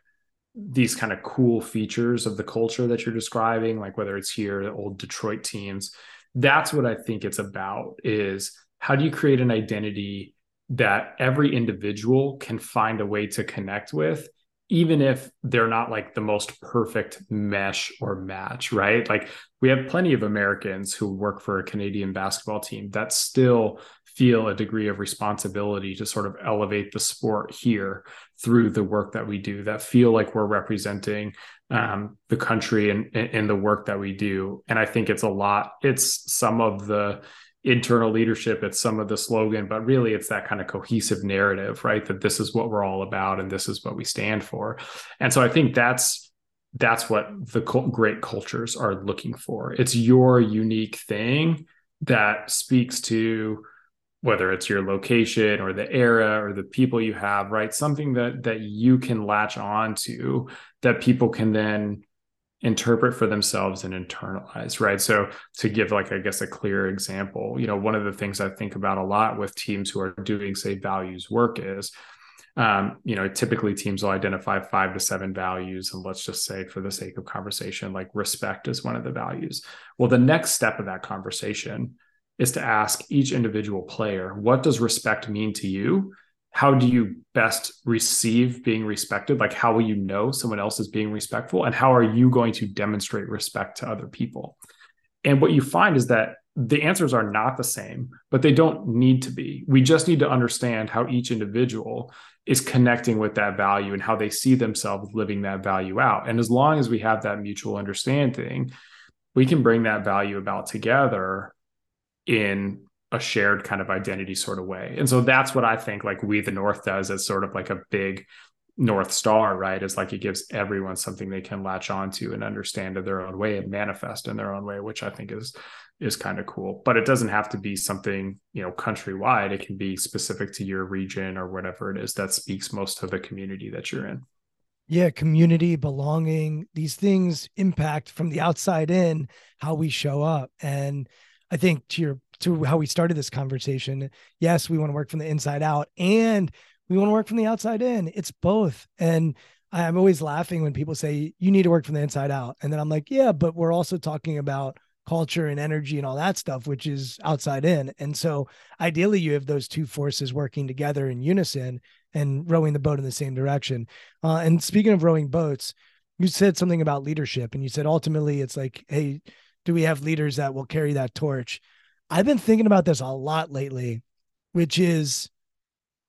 these kind of cool features of the culture that you're describing, like whether it's here, the old Detroit teams, that's what I think it's about is how do you create an identity that every individual can find a way to connect with even if they're not like the most perfect mesh or match, right? Like we have plenty of Americans who work for a Canadian basketball team that still feel a degree of responsibility to sort of elevate the sport here through the work that we do, that feel like we're representing um, the country and in the work that we do. And I think it's a lot, it's some of the internal leadership it's some of the slogan but really it's that kind of cohesive narrative right? That this is what we're all about and this is what we stand for. And so i think that's that's what the great cultures are looking for. It's your unique thing that speaks to whether it's your location or the era or the people you have right? Something that that you can latch on to that people can then interpret for themselves and internalize right? So to give like i guess a clear example you know one of the things i think about a lot with teams who are doing say values work is um, you know typically teams will identify five to seven values and let's just say for the sake of conversation like respect is one of the values. Well the next step of that conversation is to ask each individual player what does respect mean to you how do you best receive being respected? Like, how will you know someone else is being respectful? And how are you going to demonstrate respect to other people? And what you find is that the answers are not the same, but they don't need to be. We just need to understand how each individual is connecting with that value and how they see themselves living that value out. And as long as we have that mutual understanding, we can bring that value about together in a shared kind of identity sort of way. And so that's what I think like we the North does as sort of like a big North Star, right? Is like it gives everyone something they can latch onto and understand in their own way and manifest in their own way, which I think is is kind of cool. But it doesn't have to be something, you know, countrywide. It can be specific to your region or whatever it is that speaks most to the community that you're in. Yeah, community, belonging, these things impact from the outside in how we show up. And I think to your to how we started this conversation. Yes, we want to work from the inside out and we want to work from the outside in. It's both. And I'm always laughing when people say you need to work from the inside out. And then I'm like, yeah, but we're also talking about culture and energy and all that stuff, which is outside in. And so ideally you have those two forces working together in unison and rowing the boat in the same direction. Uh, and speaking of rowing boats, you said something about leadership and you said ultimately it's like, hey, do we have leaders that will carry that torch? I've been thinking about this a lot lately, which is,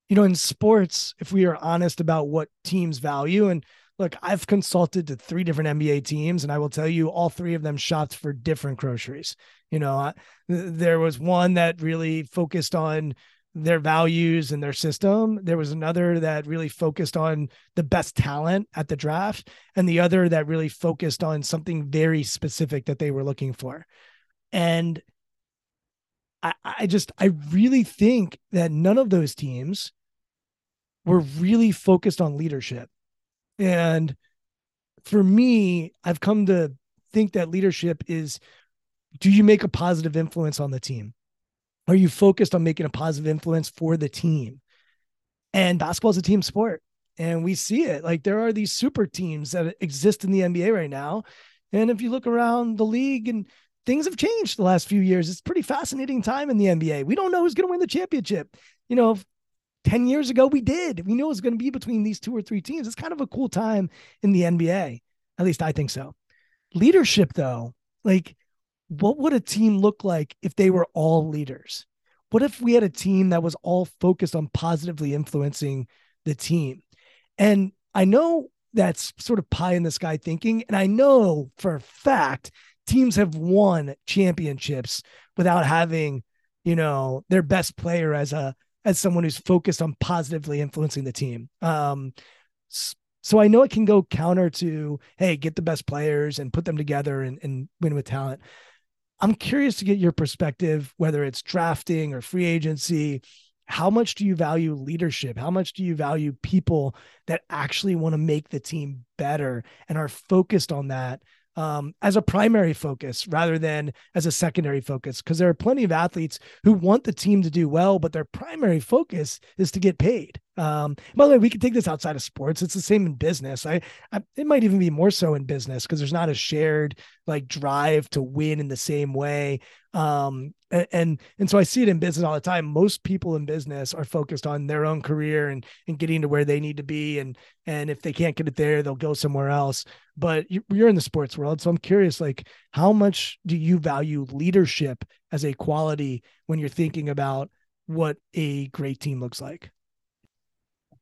you know, in sports, if we are honest about what teams value, and look, I've consulted to three different NBA teams, and I will tell you, all three of them shopped for different groceries. You know, there was one that really focused on their values and their system. There was another that really focused on the best talent at the draft, and the other that really focused on something very specific that they were looking for. And I, I just, I really think that none of those teams were really focused on leadership. And for me, I've come to think that leadership is do you make a positive influence on the team? Are you focused on making a positive influence for the team? And basketball is a team sport. And we see it. Like there are these super teams that exist in the NBA right now. And if you look around the league and things have changed the last few years, it's pretty fascinating time in the NBA. We don't know who's going to win the championship. You know, 10 years ago, we did. We knew it was going to be between these two or three teams. It's kind of a cool time in the NBA. At least I think so. Leadership, though, like what would a team look like if they were all leaders? What if we had a team that was all focused on positively influencing the team? And I know that's sort of pie in the sky thinking. And I know for a fact teams have won championships without having, you know, their best player as a as someone who's focused on positively influencing the team. Um, so I know it can go counter to, hey, get the best players and put them together and, and win with talent. I'm curious to get your perspective, whether it's drafting or free agency. How much do you value leadership? How much do you value people that actually want to make the team better and are focused on that um, as a primary focus rather than as a secondary focus? Because there are plenty of athletes who want the team to do well, but their primary focus is to get paid. Um, by the way, we can take this outside of sports. It's the same in business. I, I it might even be more so in business because there's not a shared like drive to win in the same way. Um, and, and and so I see it in business all the time. Most people in business are focused on their own career and and getting to where they need to be, and and if they can't get it there, they'll go somewhere else. But you're in the sports world, so I'm curious, like how much do you value leadership as a quality when you're thinking about what a great team looks like?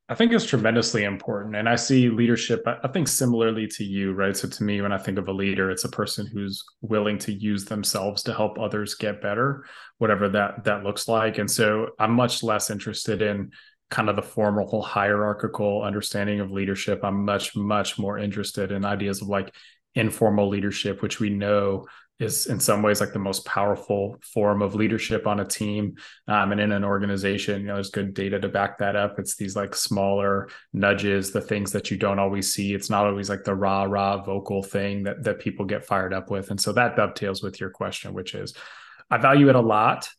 I think it's tremendously important. And I see leadership, I think similarly to you, right? So to me, when I think of a leader, it's a person who's willing to use themselves to help others get better, whatever that that looks like. And so I'm much less interested in kind of the formal hierarchical understanding of leadership. I'm much, much more interested in ideas of like informal leadership, which we know is in some ways like the most powerful form of leadership on a team um, and in an organization. You know there's good data to back that up. It's these like smaller nudges the things that you don't always see. It's not always like the rah rah vocal thing that that people get fired up with. And so that dovetails with your question which is i value it a lot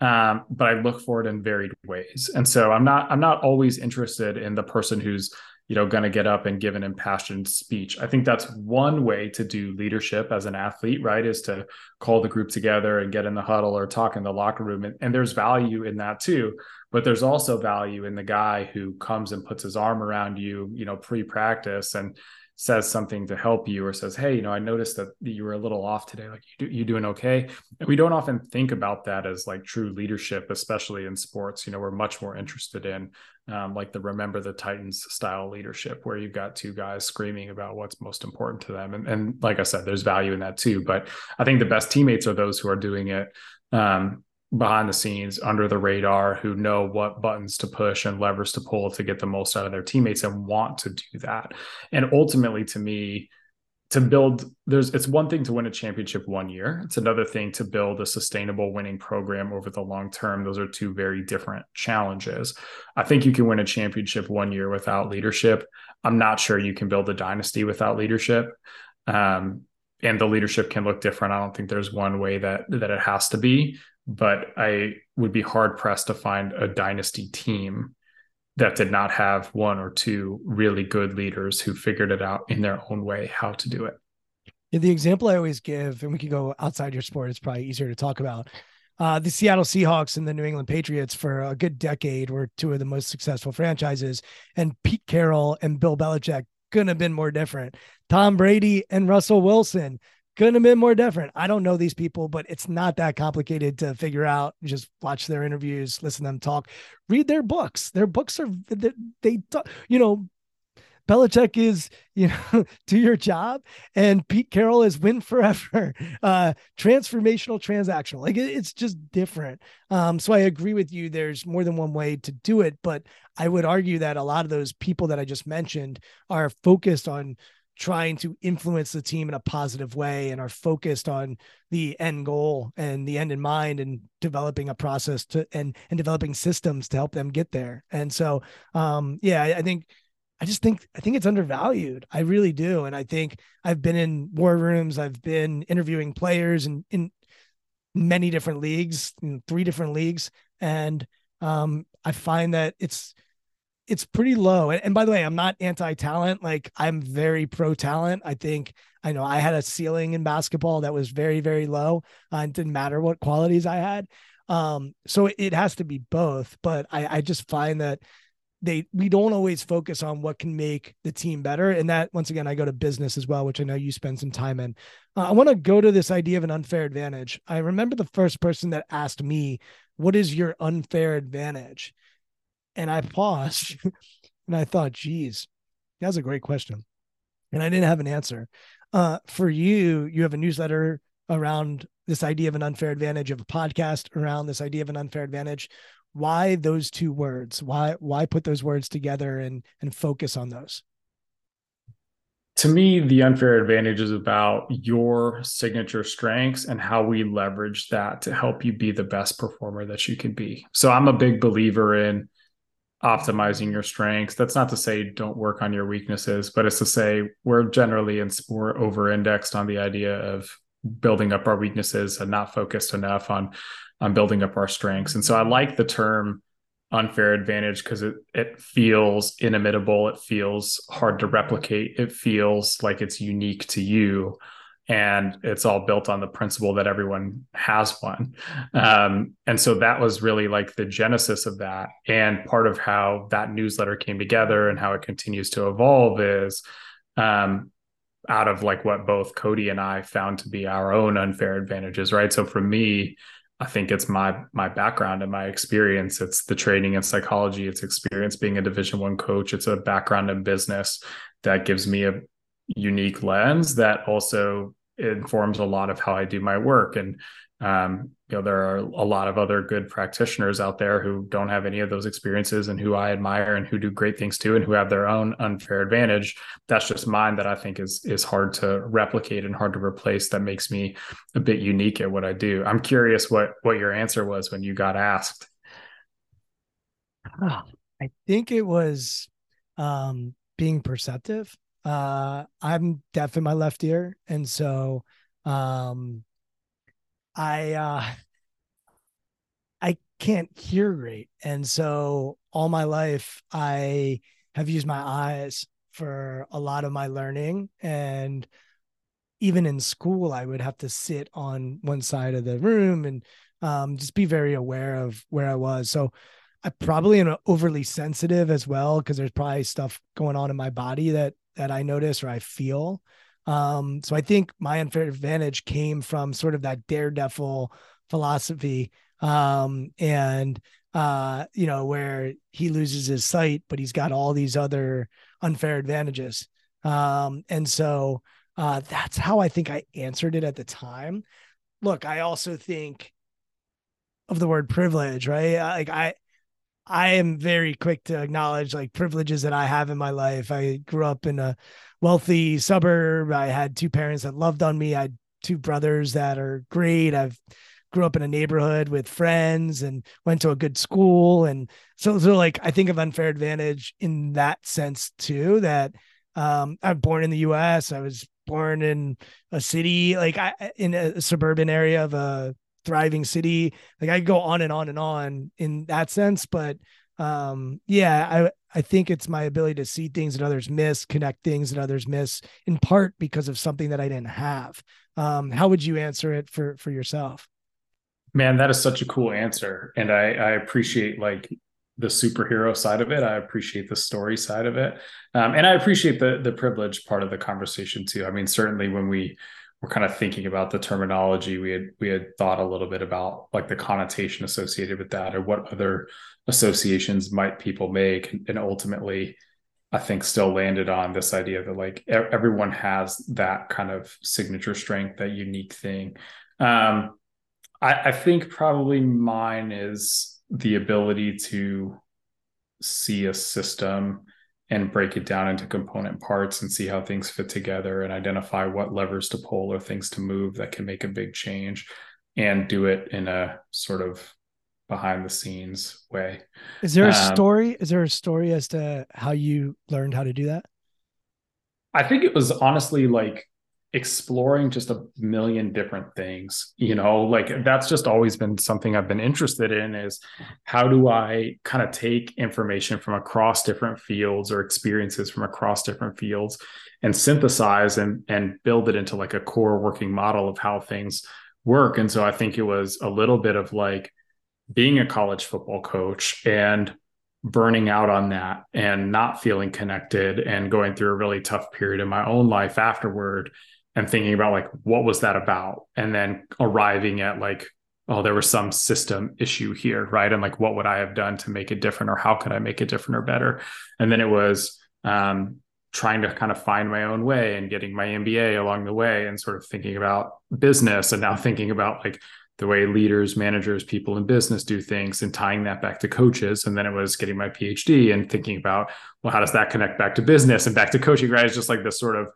um, but i look for it in varied ways. And so i'm not i'm not always interested in the person who's you know going to get up and give an impassioned speech. I think that's one way to do leadership as an athlete right is to call the group together and get in the huddle or talk in the locker room. And, and there's value in that too but there's also value in the guy who comes and puts his arm around you you know pre-practice and says something to help you or says hey you know i noticed that you were a little off today. Like you, do, you doing okay? And we don't often think about that as like true leadership especially in sports you know we're much more interested in um, like the remember the titans style leadership where you've got two guys screaming about what's most important to them. And, and like i said there's value in that too. But i think the best teammates are those who are doing it um, behind the scenes under the radar who know what buttons to push and levers to pull to get the most out of their teammates and want to do that. And ultimately to me to build there's it's one thing to win a championship one year. It's another thing to build a sustainable winning program over the long term. Those are two very different challenges. I think you can win a championship one year without leadership. I'm not sure you can build a dynasty without leadership. Um, and the leadership can look different. I don't think there's one way that that it has to be but I would be hard pressed to find a dynasty team that did not have one or two really good leaders who figured it out in their own way how to do it. Yeah, the example I always give, and we can go outside your sport, it's probably easier to talk about. Uh, the Seattle Seahawks and the New England Patriots for a good decade were two of the most successful franchises, and Pete Carroll and Bill Belichick couldn't have been more different. Tom Brady and Russell Wilson couldn't have been more different. I don't know these people, but it's not that complicated to figure out. Just watch their interviews, listen to them talk, read their books. Their books are they, they you know, Belichick is, you know, do your job, and Pete Carroll is win forever, uh, transformational, transactional. Like it, it's just different. Um, so I agree with you. There's more than one way to do it, but I would argue that a lot of those people that I just mentioned are focused on trying to influence the team in a positive way and are focused on the end goal and the end in mind and developing a process to and and developing systems to help them get there. And so um yeah, I, I think I just think I think it's undervalued. I really do. And I think I've been in war rooms, I've been interviewing players in in many different leagues, in three different leagues. And um I find that it's it's pretty low. And, and by the way, I'm not anti-talent. Like I'm very pro talent. I think I know I had a ceiling in basketball that was very, very low. Uh, it didn't matter what qualities I had. Um, so it has to be both. But I, I just find that they we don't always focus on what can make the team better. And that once again, I go to business as well, which I know you spend some time in. Uh, I want to go to this idea of an unfair advantage. I remember the first person that asked me, "What is your unfair advantage?" And I paused and I thought, geez, that's a great question. And I didn't have an answer. Uh, for you, you have a newsletter around this idea of an unfair advantage, of a podcast around this idea of an unfair advantage. Why those two words? Why why put those words together and and focus on those? To me, the unfair advantage is about your signature strengths and how we leverage that to help you be the best performer that you can be. So I'm a big believer in optimizing your strengths. That's not to say don't work on your weaknesses, but it's to say we're generally in sport over indexed on the idea of building up our weaknesses and not focused enough on on building up our strengths. And so I like the term unfair advantage because it it feels inimitable, it feels hard to replicate, it feels like it's unique to you and it's all built on the principle that everyone has one. Um, and so that was really like the genesis of that. And part of how that newsletter came together and how it continues to evolve is um, out of like what both cody and i found to be our own unfair advantages right? So for me i think it's my my background and my experience. It's the training in psychology. It's experience being a division one coach. It's a background in business that gives me a unique lens that also informs a lot of how I do my work. And um, you know, there are a lot of other good practitioners out there who don't have any of those experiences and who I admire and who do great things too and who have their own unfair advantage. That's just mine that I think is is hard to replicate and hard to replace. That makes me a bit unique at what I do. I'm curious what what your answer was when you got asked. Oh, I think it was um, being perceptive uh i'm deaf in my left ear. And so um i uh i can't hear great and so all my life i have used my eyes for a lot of my learning. And even in school i would have to sit on one side of the room and um, just be very aware of where i was. So i probably am overly sensitive as well because there's probably stuff going on in my body that that I notice or I feel. Um, so I think my unfair advantage came from sort of that daredevil philosophy. Um, and uh, you know, where he loses his sight, but he's got all these other unfair advantages. Um, and so uh, that's how I think I answered it at the time. Look, I also think of the word privilege, right? Like I, I am very quick to acknowledge like privileges that I have in my life. I grew up in a wealthy suburb. I had two parents that loved on me. I had two brothers that are great. I've grew up in a neighborhood with friends and went to a good school. And so, so like I think of unfair advantage in that sense too, that um, I'm born in the US. I was born in a city, like I in a suburban area of a thriving city. Like I go on and on and on in that sense, but um yeah, I I think it's my ability to see things that others miss, connect things that others miss in part because of something that I didn't have. Um how would you answer it for for yourself? Man, that is such a cool answer and I I appreciate like the superhero side of it. I appreciate the story side of it, um, and I appreciate the the privilege part of the conversation too. I mean, certainly when we we're kind of thinking about the terminology we had we had thought a little bit about like the connotation associated with that or what other associations might people make and ultimately I think still landed on this idea that like everyone has that kind of signature strength, that unique thing. Um, I, I think probably mine is the ability to see a system and break it down into component parts and see how things fit together and identify what levers to pull or things to move that can make a big change and do it in a sort of behind the scenes way. Is there a um, story? Is there a story as to how you learned how to do that? I think it was honestly like exploring just a million different things you know like that's just always been something i've been interested in is how do i kind of take information from across different fields or experiences from across different fields and synthesize and and build it into like a core working model of how things work. And so i think it was a little bit of like being a college football coach and burning out on that and not feeling connected and going through a really tough period in my own life afterward and thinking about like what was that about? And then arriving at like oh there was some system issue here right? And like what would i have done to make it different or how could i make it different or better? And then it was um, trying to kind of find my own way and getting my mba along the way and sort of thinking about business and now thinking about like the way leaders managers people in business do things and tying that back to coaches. And then it was getting my phd and thinking about well how does that connect back to business and back to coaching right? It's just like this sort of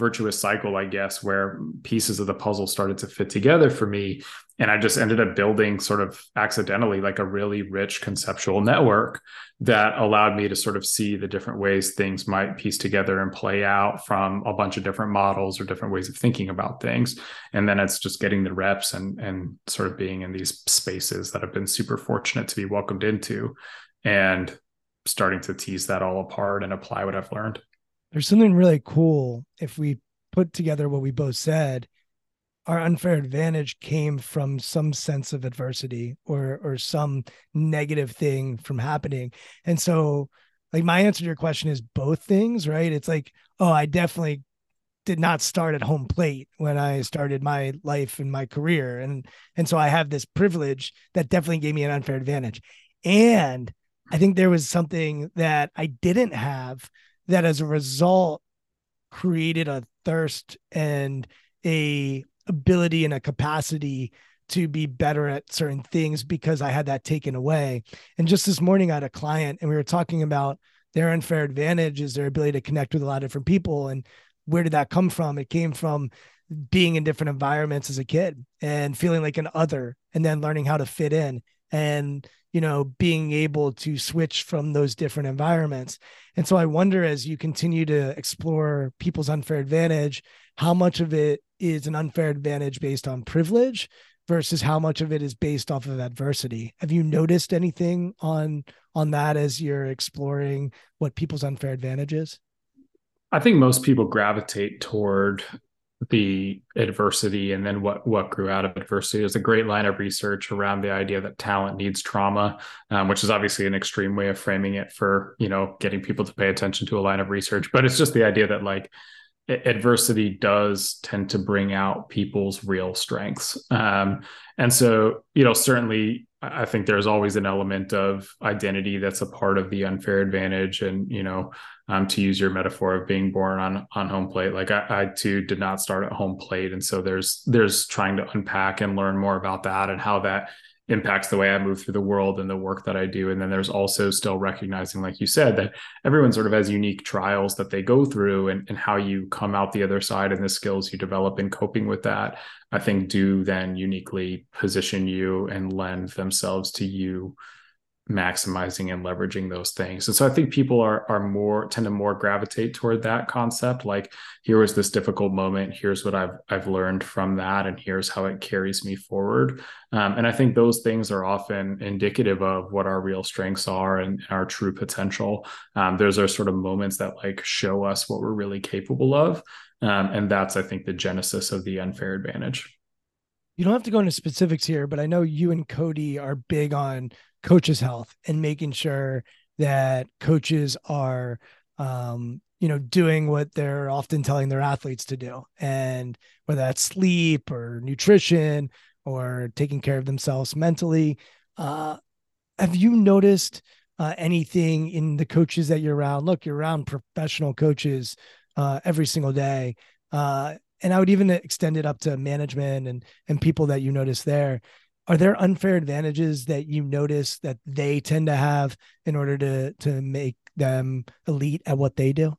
virtuous cycle, I guess, where pieces of the puzzle started to fit together for me. And I just ended up building sort of accidentally like a really rich conceptual network that allowed me to sort of see the different ways things might piece together and play out from a bunch of different models or different ways of thinking about things. And then it's just getting the reps and and sort of being in these spaces that I've been super fortunate to be welcomed into and starting to tease that all apart and apply what I've learned there's something really cool if we put together what we both said. Our unfair advantage came from some sense of adversity or or some negative thing from happening. And so like my answer to your question is both things right? It's like oh i definitely did not start at home plate when i started my life and my career. And and so i have this privilege that definitely gave me an unfair advantage. And i think there was something that i didn't have that as a result created a thirst and a ability and a capacity to be better at certain things because I had that taken away. And just this morning I had a client and we were talking about their unfair advantage is their ability to connect with a lot of different people. And where did that come from? It came from being in different environments as a kid and feeling like an other and then learning how to fit in and you know being able to switch from those different environments. And so i wonder as you continue to explore people's unfair advantage how much of it is an unfair advantage based on privilege versus how much of it is based off of adversity? Have you noticed anything on on that as you're exploring what people's unfair advantage is? I think most people gravitate toward the adversity and then what what grew out of adversity. There's a great line of research around the idea that talent needs trauma, um, which is obviously an extreme way of framing it for you know getting people to pay attention to a line of research. But it's just the idea that like adversity does tend to bring out people's real strengths, um, and so you know certainly I think there's always an element of identity that's a part of the unfair advantage. And, you know, um, to use your metaphor of being born on, on home plate, like I, I too did not start at home plate. And so there's, there's trying to unpack and learn more about that and how that impacts the way I move through the world and the work that I do. And then there's also still recognizing, like you said, that everyone sort of has unique trials that they go through and, and how you come out the other side and the skills you develop in coping with that, I think do then uniquely position you and lend themselves to you maximizing and leveraging those things. And so I think people are are more tend to more gravitate toward that concept. Like here was this difficult moment. Here's what I've I've learned from that, and here's how it carries me forward. Um, and I think those things are often indicative of what our real strengths are and our true potential. Um, those are sort of moments that like show us what we're really capable of. Um, and that's I think the genesis of the unfair advantage. You don't have to go into specifics here, but I know you and Cody are big on coaches' health and making sure that coaches are um, you know doing what they're often telling their athletes to do and whether that's sleep or nutrition or taking care of themselves mentally uh, have you noticed uh, anything in the coaches that you're around. Look, you're around professional coaches uh, every single day. Uh, and I would even extend it up to management and and people that you notice there. Are there unfair advantages that you notice that they tend to have in order to to make them elite at what they do?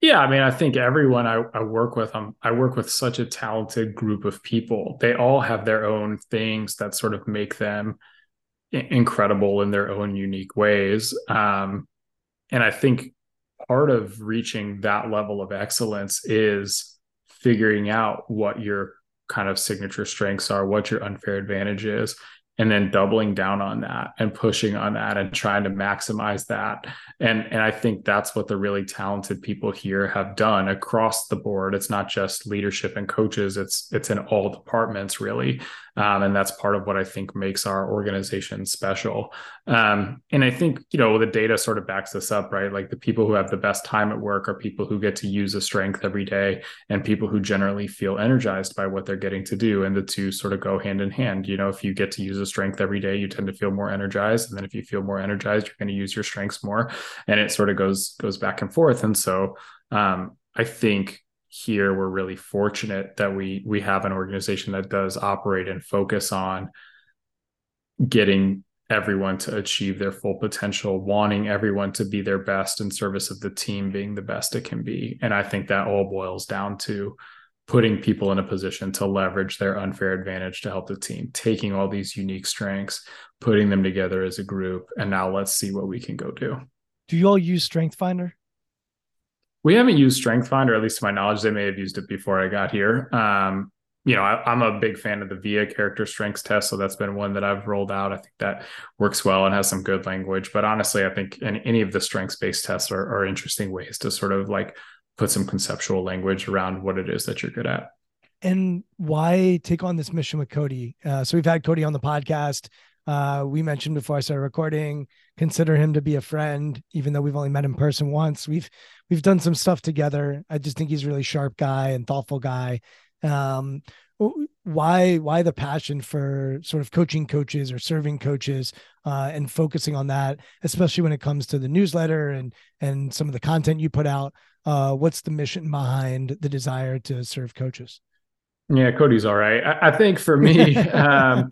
Yeah, I mean, I think everyone I, I work with, um, I work with such a talented group of people. They all have their own things that sort of make them incredible in their own unique ways. Um, and I think part of reaching that level of excellence is figuring out what your kind of signature strengths are, what your unfair advantage is, and then doubling down on that and pushing on that and trying to maximize that. And and i think that's what the really talented people here have done across the board. It's not just leadership and coaches it's it's in all departments really um, and that's part of what i think makes our organization special. Um, and i think you know the data sort of backs this up right? Like the people who have the best time at work are people who get to use a strength every day and people who generally feel energized by what they're getting to do. And the two sort of go hand in hand. You know if you get to use a strength every day you tend to feel more energized. And then if you feel more energized you're going to use your strengths more. And it sort of goes goes back and forth. And so um, i think here we're really fortunate that we we have an organization that does operate and focus on getting everyone to achieve their full potential wanting everyone to be their best in service of the team being the best it can be and i think that all boils down to putting people in a position to leverage their unfair advantage to help the team taking all these unique strengths putting them together as a group and now let's see what we can go do do you all use Strength Finder? We haven't used Strength Finder, at least to my knowledge. They may have used it before I got here. Um, you know, I, am a big fan of the VIA character strengths test, so that's been one that I've rolled out. I think that works well and has some good language. But honestly, I think any, any of the strengths based tests are, are interesting ways to sort of like put some conceptual language around what it is that you're good at. And why take on this mission with Cody? Uh, so we've had Cody on the podcast. Uh, we mentioned before I started recording, consider him to be a friend, even though we've only met in person once. We've we've done some stuff together. I just think he's a really sharp guy and thoughtful guy. Um, why why the passion for sort of coaching coaches or serving coaches uh, and focusing on that, especially when it comes to the newsletter and and some of the content you put out. Uh, what's the mission behind the desire to serve coaches? Yeah, Cody's all right. I, I think for me, um,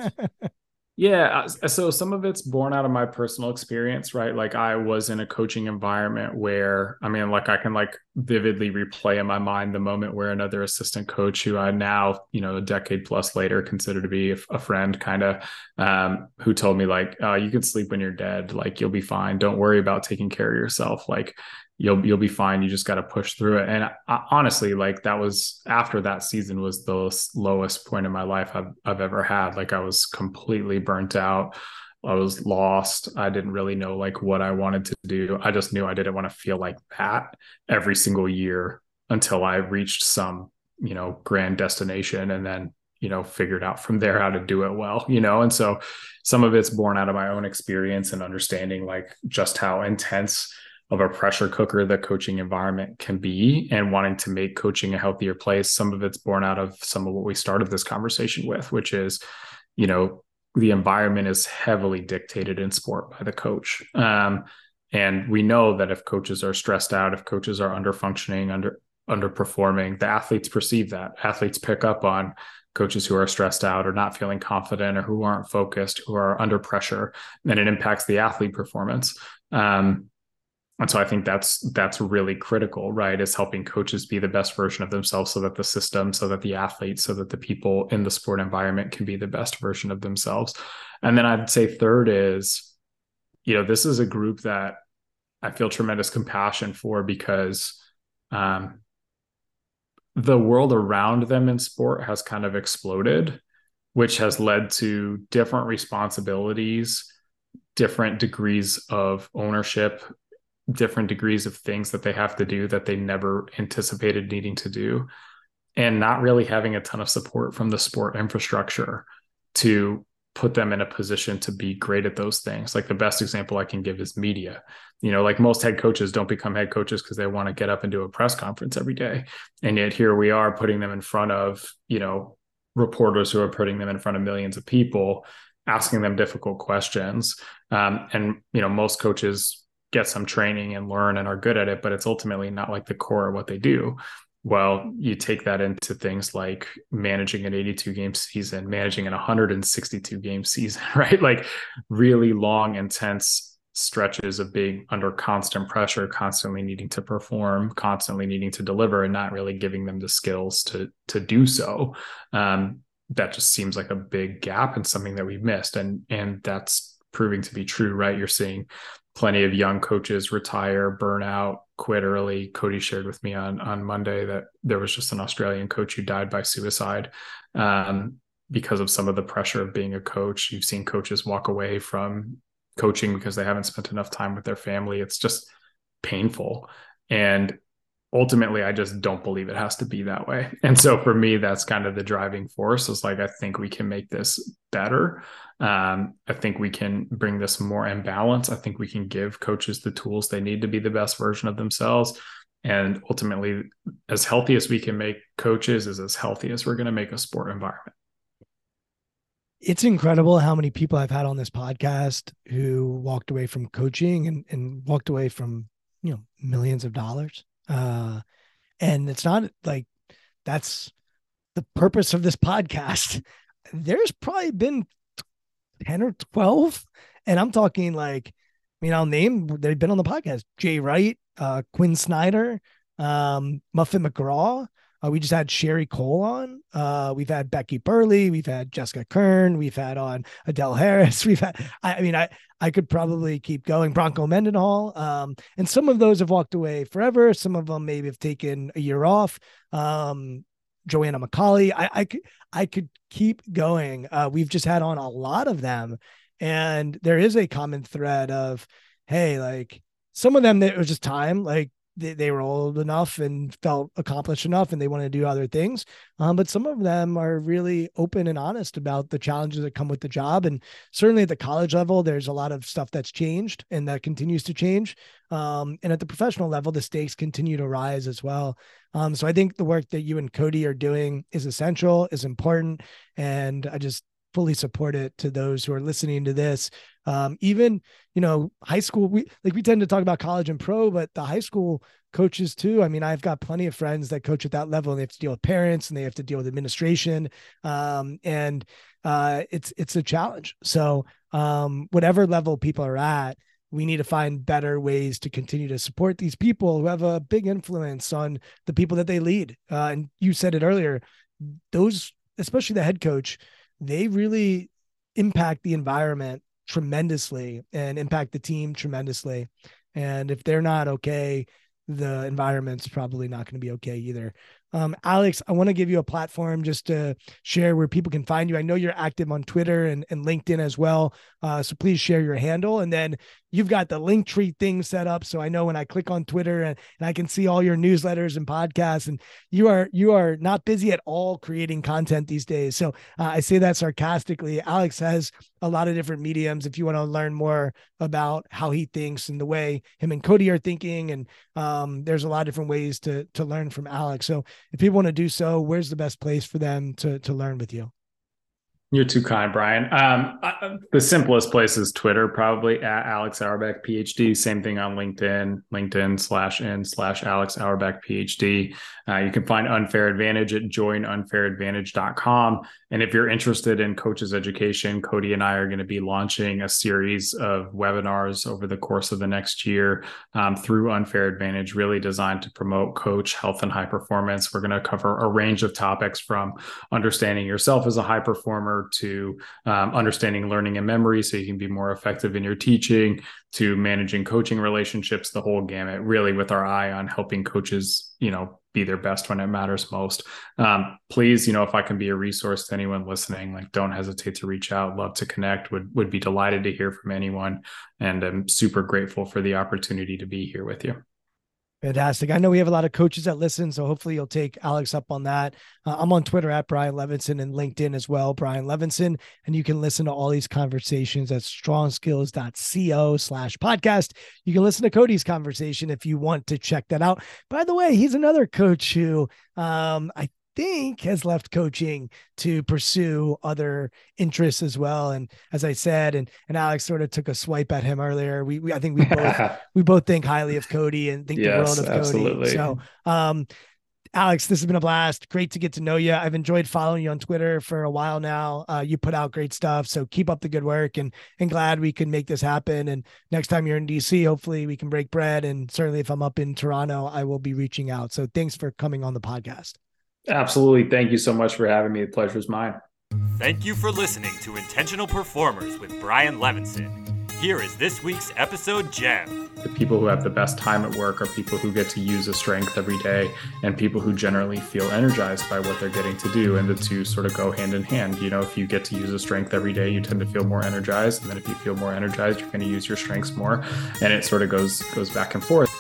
Yeah. Uh, so some of it's born out of my personal experience, right? Like I was in a coaching environment where, I mean, like I can like vividly replay in my mind the moment where another assistant coach who I now, you know, a decade plus later consider to be a, friend kind of, um, who told me like, uh, you can sleep when you're dead. Like you'll be fine. Don't worry about taking care of yourself. Like you'll you'll be fine. You just got to push through it. And I, honestly, like that was after that season was the lowest point in my life I've I've ever had. Like I was completely burnt out. I was lost. I didn't really know like what I wanted to do. I just knew I didn't want to feel like that every single year until I reached some, you know, grand destination and then, you know, figured out from there how to do it well, you know. And so some of it's born out of my own experience and understanding like just how intense of a pressure cooker the coaching environment can be and wanting to make coaching a healthier place some of it's born out of some of what we started this conversation with which is you know the environment is heavily dictated in sport by the coach. Um, and we know that if coaches are stressed out if coaches are under functioning under underperforming the athletes perceive that. Athletes pick up on coaches who are stressed out or not feeling confident or who aren't focused who are under pressure and it impacts the athlete performance. Um, and so i think that's that's really critical right is helping coaches be the best version of themselves so that the system so that the athletes so that the people in the sport environment can be the best version of themselves. And then i'd say third is you know this is a group that i feel tremendous compassion for because um, the world around them in sport has kind of exploded which has led to different responsibilities different degrees of ownership different degrees of things that they have to do that they never anticipated needing to do and not really having a ton of support from the sport infrastructure to put them in a position to be great at those things. Like the best example I can give is media. You know, like most head coaches don't become head coaches because they want to get up and do a press conference every day. And yet here we are putting them in front of, you know, reporters who are putting them in front of millions of people asking them difficult questions. Um, and you know, most coaches get some training and learn and are good at it, but it's ultimately not like the core of what they do. Well, you take that into things like managing an 82 game season, managing an 162 game season, right? Like really long, intense stretches of being under constant pressure, constantly needing to perform, constantly needing to deliver, and not really giving them the skills to to do so. Um, that just seems like a big gap and something that we've missed, and and that's proving to be true. Right, you're seeing plenty of young coaches retire, burn out, quit early. Cody shared with me on on Monday that there was just an Australian coach who died by suicide. Um, because of some of the pressure of being a coach, you've seen coaches walk away from coaching because they haven't spent enough time with their family. It's just painful. And ultimately, I just don't believe it has to be that way. And so for me, that's kind of the driving force is like, I think we can make this better. Um, I think we can bring this more in balance. I think we can give coaches the tools they need to be the best version of themselves. And ultimately, as healthy as we can make coaches is as healthy as we're going to make a sport environment it's incredible how many people I've had on this podcast who walked away from coaching and, and walked away from, you know, millions of dollars. Uh, and it's not like that's the purpose of this podcast. There's probably been 10 or 12. And I'm talking like, I mean, I'll name they've been on the podcast Jay Wright, uh, Quin Snyder, um, Muffet McGraw, uh, we just had Sherri Coale on. Uh, we've had Becky Burleigh. We've had Jessica Kern. We've had on Adell Harris. We've had, I, I mean, I, I could probably keep going. Bronco Mendenhall. Um, and some of those have walked away forever. Some of them maybe have taken a year off. Um, Joanna McCauley. I, I could, I could keep going. Uh, we've just had on a lot of them. And there is a common thread of, hey, like some of them it was just time. Like they, they were old enough and felt accomplished enough and they want to do other things. Um, but some of them are really open and honest about the challenges that come with the job. And certainly at the college level, there's a lot of stuff that's changed and that continues to change. Um, and at the professional level, the stakes continue to rise as well. Um, so I think the work that you and Cody are doing is essential, is important. And I just fully support it to those who are listening to this. Um, even you know, high school, we like we tend to talk about college and pro, but the high school coaches too. I mean, I've got plenty of friends that coach at that level, and they have to deal with parents and they have to deal with administration, um, and uh, it's it's a challenge. So um, whatever level people are at. We need to find better ways to continue to support these people who have a big influence on the people that they lead. Uh, and you said it earlier; those, especially the head coach, they really impact the environment tremendously and impact the team tremendously. And if they're not okay, the environment's probably not going to be okay either. Um, Alex, I want to give you a platform just to share where people can find you. I know you're active on Twitter and, and LinkedIn as well. Uh, so please share your handle. And then you've got the link tree thing set up. So I know when I click on Twitter and, and I can see all your newsletters and podcasts and you are, you are not busy at all creating content these days. So uh, I say that sarcastically. Alex has a lot of different mediums. If you want to learn more about how he thinks and the way him and Cody are thinking, and um, there's a lot of different ways to, to learn from Alex. So if people want to do so, where's the best place for them to, to learn with you? You're too kind, Brian. Um, I, the simplest place is Twitter, probably at Alex Auerbach PhD. Same thing on LinkedIn, LinkedIn slash in slash Alex Auerbach PhD. Uh, you can find Unfair Advantage at joinunfairadvantage.com. And if you're interested in coaches education, Cody and I are going to be launching a series of webinars over the course of the next year um, through Unfair Advantage, really designed to promote coach health and high performance. We're going to cover a range of topics from understanding yourself as a high performer to um, understanding learning and memory so you can be more effective in your teaching to managing coaching relationships, the whole gamut, really with our eye on helping coaches, you know, be their best when it matters most. Um, please, you know, if I can be a resource to anyone listening, like don't hesitate to reach out. Love to connect. Would would be delighted to hear from anyone, and I'm super grateful for the opportunity to be here with you. Fantastic. I know we have a lot of coaches that listen, so hopefully you'll take Alex up on that. Uh, I'm on Twitter at Brian Levenson and LinkedIn as well, Brian Levenson. And you can listen to all these conversations at strongskills.co slash podcast. You can listen to Cody's conversation if you want to check that out. By the way, he's another coach who um, I think has left coaching to pursue other interests as well. And as I said, and and Alex sort of took a swipe at him earlier. We, we I think we both we both think highly of Cody and think yes, the world of absolutely. Cody. So um Alex, this has been a blast. Great to get to know you. I've enjoyed following you on Twitter for a while now. Uh, you put out great stuff, so keep up the good work, and and glad we could make this happen. And next time you're in DC, hopefully we can break bread. And certainly, if I'm up in Toronto, I will be reaching out. So thanks for coming on the podcast. Absolutely. Thank you so much for having me. The pleasure is mine. Thank you for listening to Intentional Performers with Brian Levenson. Here is this week's episode gem. The people who have the best time at work are people who get to use a strength every day and people who generally feel energized by what they're getting to do. And the two sort of go hand in hand. You know, if you get to use a strength every day, you tend to feel more energized. And then if you feel more energized, you're going to use your strengths more. And it sort of goes goes back and forth.